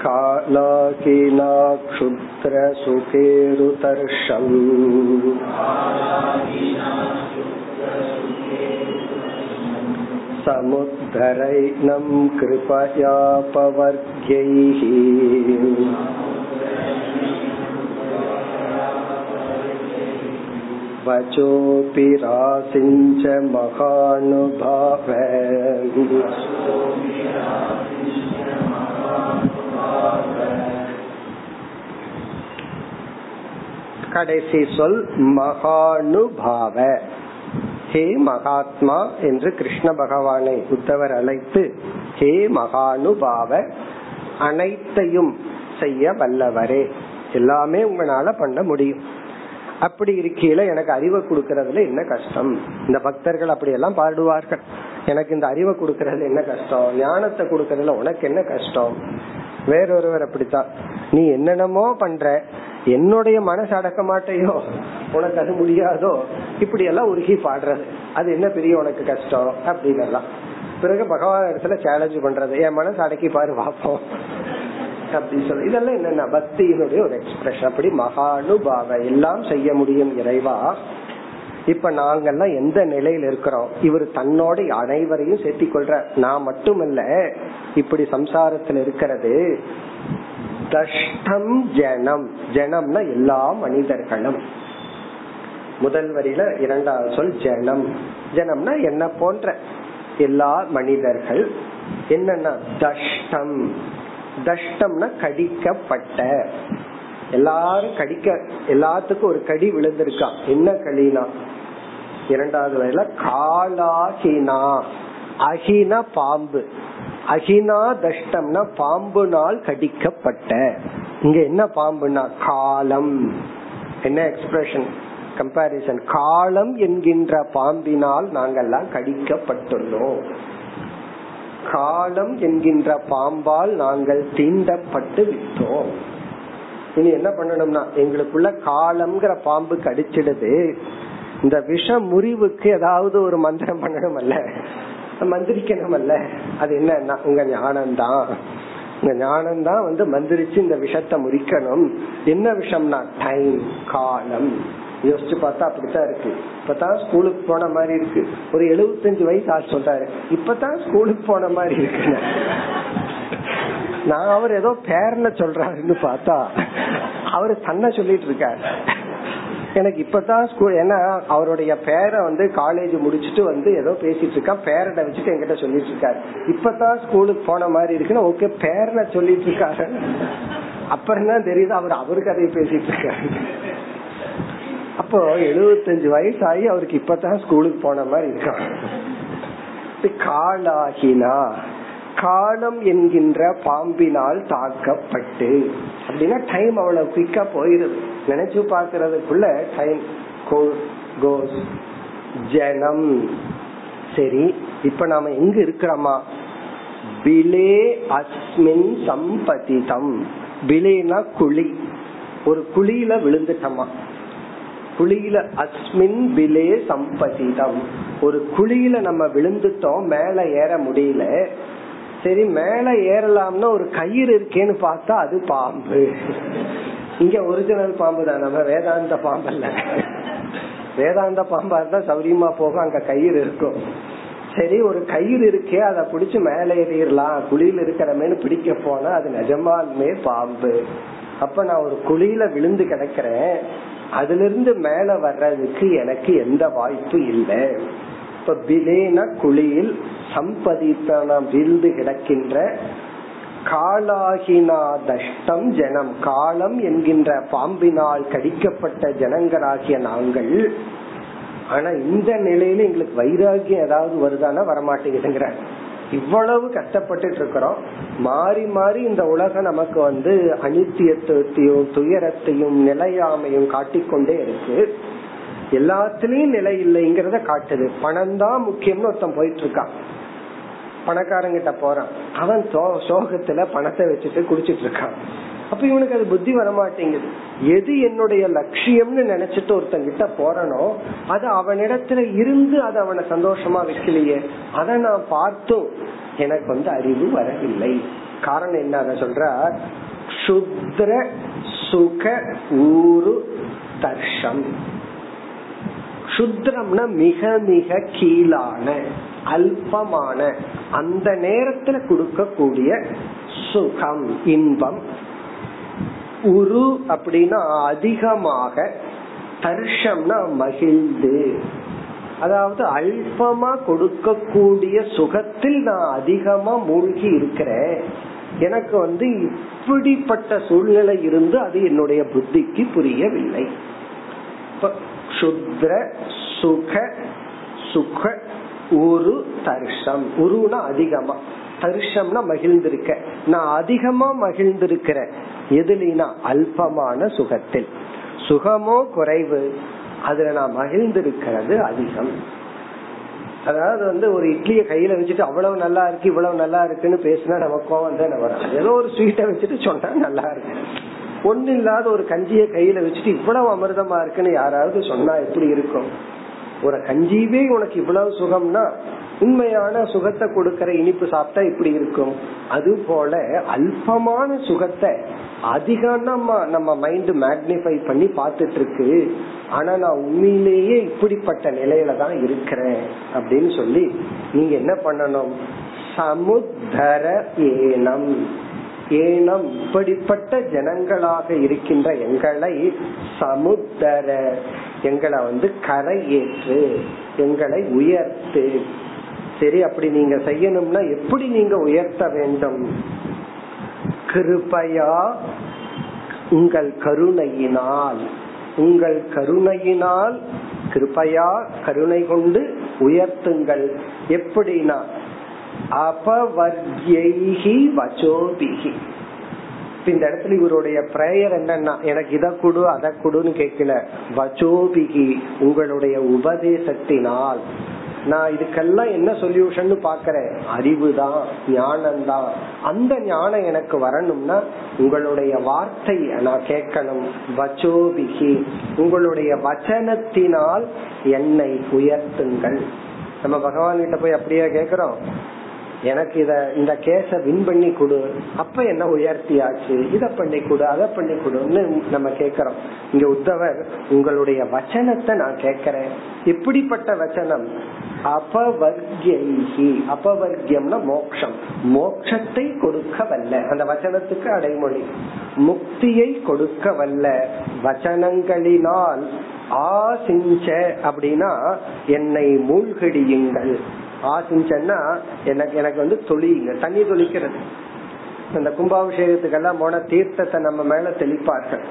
कालाकिना क्षुद्रसुखेरुतर्षम् समुद्धरैनं कृपयापवर्ग्यैः वचोऽपि रासिञ्च महानुभाव கடைசி சொல் மகானுபாவ ஹே மகாத்மா என்று கிருஷ்ண பகவானை உத்தவர் அழைத்து ஹே மகானுபாவ அனைத்தையும் செய்ய வல்லவரே எல்லாமே உங்களால பண்ண முடியும் அப்படி இருக்கையில எனக்கு அறிவை கொடுக்கறதுல என்ன கஷ்டம்? இந்த பக்தர்கள் அப்படி எல்லாம் பாடுவார்கள். எனக்கு இந்த அறிவை கொடுக்கறதுல என்ன கஷ்டம்? ஞானத்தை கொடுக்கறதுல உனக்கு என்ன கஷ்டம்? வேறொருவர் அப்படித்தான். நீ என்னென்னமோ பண்ற என்னுடைய மனசு அடக்க மாட்டையோ? உனக்கு அது முடியாதோ? இப்படி எல்லாம் உருகி பாடுறது. அது என்ன பெரிய உனக்கு கஷ்டம்? அப்படின்னு எல்லாம் பிறகு பகவான் இடத்துல சேலஞ்சு பண்றது. என் மனசு அடக்கி பாரு பார்ப்போம் அப்படின்னு சொல்லி இதெல்லாம் என்னென்ன பக்தியினுடைய ஒரு எக்ஸ்பிரஷன் அப்படி மகானுபாவ எல்லாம் செய்ய முடியும் இறைவா. இப்ப நாங்கெல்லாம் எந்த நிலையில இருக்கிறோம்? இவர் தன்னோட அனைவரையும் சேர்த்தி கொள்ற நான் மட்டுமல்ல இப்படி சம்சாரத்துல இருக்கிறது தஷ்டம் ஜனம். ஜனம்னா எல்லா மனிதர்களும். முதல் வரியில இரண்டாவது சொல் ஜனம். ஜனம்னா என்ன போன்ற எல்லா மனிதர்கள். என்னன்னா தஷ்டம். தஷ்டம்னா கடிக்கப்பட்ட. எல்லாரும் கடிக்க எல்லாத்துக்கும் ஒரு கடி விழுந்திருக்கான் என்ன களினா இரண்டாவது வரையில காலாகினா. அகினா பாம்பு. அகினா தஷ்டம்னா பாம்புனால் கடிக்கப்பட்ட. இங்க என்ன பாம்புனா? காலம். என்ன எக்ஸ்பிரஷன் கம்பாரிசன் காலம் என்கின்ற பாம்பினால் நாங்கெல்லாம் கடிக்கப்பட்டுள்ளோம். காலம் என்கின்ற பாம்பால் நாங்கள் தீண்டப்பட்டு விட்டோம். இனி என்ன பண்ணணும்னா எங்களுக்குள்ள காலம்ங்கிற பாம்பு கடிச்சிடுது இந்த விஷ முறிவுக்கு ஏதாவது ஒரு மந்திரம் பண்ணணும் அல்ல மந்திரிக்கணும் அல்ல அது என்ன உங்க ஞானம்தான். இந்த ஞானம் தான் வந்து மந்திரிச்சு இந்த விஷத்தை முறிக்கணும். என்ன விஷம்னா டைம் காலம். யோசிச்சு பார்த்தா அப்படித்தான் இருக்கு. இப்பதான் ஸ்கூலுக்கு போன மாதிரி இருக்கு. ஒரு எழுபத்தஞ்சு வயசு ஆள் சொல்றாரு. இப்பதான் ஸ்கூலுக்கு போன மாதிரி இருக்கு. நான் அவர் ஏதோ பேர்ல சொல்றாருன்னு பார்த்தா அவரு தன்னை சொல்லிட்டு இருக்காரு. எனக்கு இப்பதான் ஸ்கூல் ஏன்னா அவருடைய பேரை வந்து காலேஜ் முடிச்சுட்டு வந்து ஏதோ பேசிட்டு இருக்கா பேரட வச்சுட்டு என்கிட்ட சொல்லிட்டு இருக்காரு. இப்பதான் ஸ்கூலுக்கு போன மாதிரி இருக்குன்னு ஓகே பேரனை சொல்லிட்டு இருக்காரு. அப்புறம் தான் தெரியுது? அவர் அவருக்கு கதையை பேசிட்டு இருக்காரு. அப்போ எழுபத்தஞ்சு வயசு ஆகி அவருக்கு இப்பதான் ஸ்கூலுக்கு போன மாதிரி இருக்காங்க காலாகினா காலம் என்கின்ற பாம்பினால் தாக்கப்பட்டு அப்படின்னா டைம் அவ்வளவு குயிக்கா போயிருது. நினைச்சு பாக்குறதுக்குள்ள டைம் கோஸ் ஜனம். சரி இப்ப நாம எங்க இருக்கிறோமா? பிலே அஸ்மின் சம்பதிதம். பிலேனா குழி. ஒரு குழியில விழுந்துட்டோமா? குழியில அஸ்மின் விலே சம்பதிதம் ஒரு குழியில நம்ம விழுந்துட்டோம் மேல ஏற முடியல. சரி மேல ஏறலாம்னா ஒரு கயிறு இருக்கேன்னு பார்த்தா அது பாம்பு. இங்க ஒரிஜினல் பாம்பு தான் நம்ம வேதாந்த பாம்பு அல்ல வேதாந்த பாம்பா இருந்தா சௌரியமா போக அங்க கயிறு இருக்கும். சரி ஒரு கயிறு இருக்கே அதை பிடிச்சு மேல ஏறிடலாம். குழியில இருக்கிறமேனு பிடிக்க போனா அது நிஜமாலுமே பாம்பு. அப்ப நான் ஒரு குழியில விழுந்து கிடக்கிறேன். அதுல இருந்து மேல வர்றதுக்கு எனக்கு எந்த வாய்ப்பு இல்லை. இப்ப பிலேன குழியில் சம்பதித்தன வீழ்ந்து கிடக்கின்ற காலாகினா தஷ்டம் ஜனம். காலம் என்கின்ற பாம்பினால் கடிக்கப்பட்ட ஜனங்களாகிய நாங்கள் ஆனா இந்த நிலையில எங்களுக்கு வைராகியம் ஏதாவது வருதானா வரமாட்டேங்குதுங்கிற இவ்வளவு கஷ்டப்பட்டு இருக்கிறோம் மாறி மாறி இந்த உலகம் நமக்கு வந்து அனித்தியத்தையும் துயரத்தையும் நிலையாமையும் காட்டிக்கொண்டே இருக்கு. எல்லாத்துலயும் நிலை இல்லைங்கிறத காட்டுது. பணம் தான் முக்கியம்னு ஒருத்தன் போயிட்டு இருக்கான் பணக்காரங்கிட்ட போறான். அவன் சோகத்துல பணத்தை வச்சுட்டு குடிச்சிட்டு இருக்கான் அப்ப இவனுக்கு அது புத்தி வரமாட்டேங்குது. எது என்னுடைய லட்சியம்னு நினைச்சிட்டு ஒருத்தன் கிட்ட போறனோ அது அவனிடத்துல இருந்து அது அவனை சந்தோஷமா வைக்கலையே. அதை நான் பார்த்தும் எனக்கு வந்து அறிவு வரவில்லை. காரணம் என்ன அதை சொல்ற சுத்ர சுக ஊரு தர்ஷம். சுத்ரம்னா மிக மிக கீழான அல்பமான அந்த நேரத்துல கொடுக்கக்கூடிய சுகம் இன்பம். உரு அப்படின்னா அதிகமாக தர்ஷம்னா மகிழ்ந்து. அதாவது அல்பமா கொடுக்கக்கூடிய சுகத்தில் நான் அதிகமா மூழ்கி இருக்கிறேன். எனக்கு வந்து இப்படிப்பட்ட சூழ்நிலை இருந்து அது என்னுடைய புத்திக்கு புரியவில்லை. சுத்ர சுக சுக உரு தர்ஷம். உருனா அதிகமா. தர்ஷம்னா மகிழ்ந்திருக்க. நான் அதிகமா மகிழ்ந்திருக்கிறேன். எதுலினா அல்பமான சுகத்தில்? சுகமோ குறைவு. அதுல நான் மகிழ்ந்திருக்கிறது அதிகம். அதாவது வந்து ஒரு இட்லிய கையில வச்சுட்டு அவ்வளவு நல்லா இருக்கு இவ்வளவு நல்லா இருக்குன்னு பேசினா நமக்கு கோவம் தானே வரும்? ஏதோ ஒரு ஸ்வீட்டை வச்சுட்டு சொன்னா நல்லா இருக்கு. ஒண்ணு இல்லாத ஒரு கஞ்சிய கையில வச்சுட்டு இவ்வளவு அமிர்தமா இருக்குன்னு யாராவது சொன்னா எப்படி இருக்கும்? ஒரு கஞ்சியவே உனக்கு இவ்வளவு சுகம்னா உண்மையான சுகத்தை கொடுக்கற இனிப்பு சாப்பிட்டா இப்படி இருக்கும். அது போல அல்பமான சுகத்தை அதிகமா நம்ம மைண்ட் மேக்னிஃபை பண்ணி பார்த்துட்டு இருக்கு ஆனா நான் உண்மையிலேயே இப்படிப்பட்ட நிலையில தான் இருக்கிறேன் அப்படின்னு சொல்லி நீங்க என்ன பண்ணணும்? சமுத்தர ஏனம். ஏனம் இப்படிப்பட்ட ஜனங்களாக இருக்கின்ற எங்களை சமுத்தர. எங்களை வந்து கரை ஏற்று எங்களை உயர்த்து. சரி அப்படி நீங்க செய்யணும்னா எப்படி நீங்க உயர்த்த வேண்டும்? கிருபையா? உங்கள் கருணையினால். உங்கள் கருணையினால் கிருபையா? கருணை கொண்டு உயர்த்துங்கள். எப்படின்னா அபவர்யைகி வச்சோபிகி இந்த இடத்துல இவருடைய பிரேயர் என்னன்னா எனக்கு இதை கொடு அதை கொடுன்னு கேட்கல. வச்சோபிகி உங்களுடைய உபதேசத்தினால். நான் இதுக்கெல்லாம் என்ன சொல்யூஷன் பாக்கிறேன் அறிவு தான் ஞானம் தான் அந்த ஞானம் எனக்கு வரணும்னா உங்களுடைய வார்த்தை நான் கேட்கணும். வச்சோபிகி. உங்களுடைய வச்சனத்தினால் என்னை உயர்த்துங்கள். நம்ம பகவான் கிட்ட போய் அப்படியே கேக்குறோம் எனக்கு இத இந்த கேஸ வின் பண்ணி கொடு. அப்ப என்ன உயர்த்தியாச்சு இத பண்ணி கொடு அதை பண்ணி கொடுன்னு நம்ம கேக்குறோம் இங்க உத்தவர் உங்களுடைய வச்சனத்தை நான் கேக்குறேன் எப்படிப்பட்ட வச்சனம் அபவர்கி அபவர்க்கியம்னா மோக்ஷம். மோக்ஷத்தை கொடுக்க வல்ல அந்த வச்சனத்துக்கு அடைமொழி. முக்தியை கொடுக்க வல்ல வச்சனங்களினால் ஆசிஞ்ச அப்படின்னா என்னை மூழ்கடியுங்கள். ஆசிஞ்சன்னா எனக்கு எனக்கு வந்து தொழிங்க தண்ணி தொளிக்கிறது. அந்த கும்பாபிஷேகத்துக்கெல்லாம் போன தீர்த்தத்தை நம்ம மேல தெளிப்பார்கள்.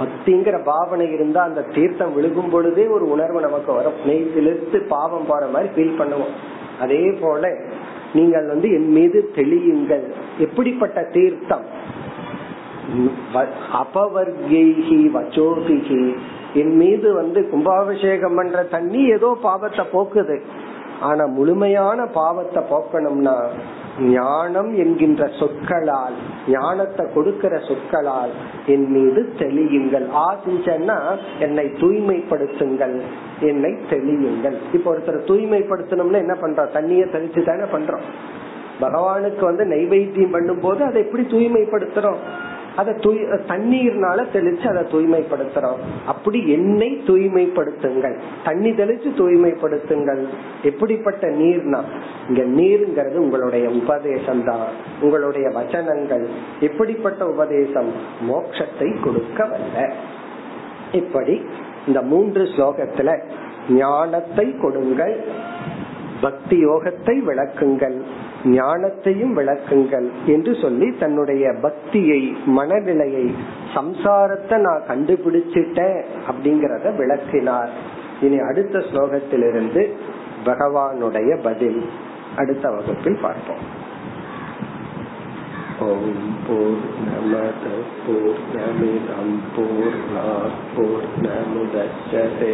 பக்திங்கிற பாவனை இருந்தா அந்த தீர்த்தம் விழுகும் பொழுதே ஒரு உணர்வு நமக்கு வரும். நெய் சிலிர்த்து பாவம் போற மாதிரி ஃபீல் பண்ணுவோம். அதே போல நீங்கள் வந்து என் மீது தெளியுங்கள். எப்படிப்பட்ட தீர்த்தம்? அபவர்கேகி வச்சோபிகி. என் மீது வந்து கும்பாபிஷேகம் பண்ற தண்ணி ஏதோ பாவத்தை போக்குது. ஆனா முழுமையான பாவத்தை போக்கணும்னா ஞானம் என்கின்ற சொற்களால் ஞானத்தை கொடுக்கிற சொற்களால் என் மீது தெளியுங்கள். ஆசிஞ்சன்னா என்னை தூய்மைப்படுத்துங்கள். என்னை தெளியுங்கள். இப்ப ஒருத்தர் தூய்மைப்படுத்தணும்னா என்ன பண்றோம்? தண்ணிய தெளிச்சு தானே பண்றோம். பகவானுக்கு வந்து நைவேத்தியம் பண்ணும் போது அதை எப்படி தூய்மைப்படுத்துறோம்? அதை தூய் தண்ணீர்னால தெளிச்சு அதை தூய்மைப்படுத்துறோம். அப்படி என்னை தூய்மைப்படுத்துங்கள். தண்ணி தெளிச்சு தூய்மைப்படுத்துங்கள். எப்படிப்பட்ட நீர்னா இங்க நீருங்கிறது உங்களுடைய உபதேசம் தான் உங்களுடைய வச்சனங்கள் எப்படிப்பட்ட உபதேசம்? மோட்சத்தை கொடுக்க வல்ல இப்படி இந்த மூன்று ஸ்லோகத்துல ஞானத்தை கொடுங்கள். பக்தி யோகத்தை விளக்குங்கள். ஞானத்தையும் விளக்குங்கள் என்று சொல்லி தன்னுடைய பக்தியை மனநிலையை சம்சாரத்தை நான் கண்டுபிடிச்சிட்டேன் அப்படிங்கறத விளக்கினார் இனி அடுத்த ஸ்லோகத்திலிருந்து பகவானுடைய பதில் அடுத்த வகுப்பில் பார்ப்போம் ஓம் போர் நமத போர் நமிதம் போர் पूर्णमुदच्यते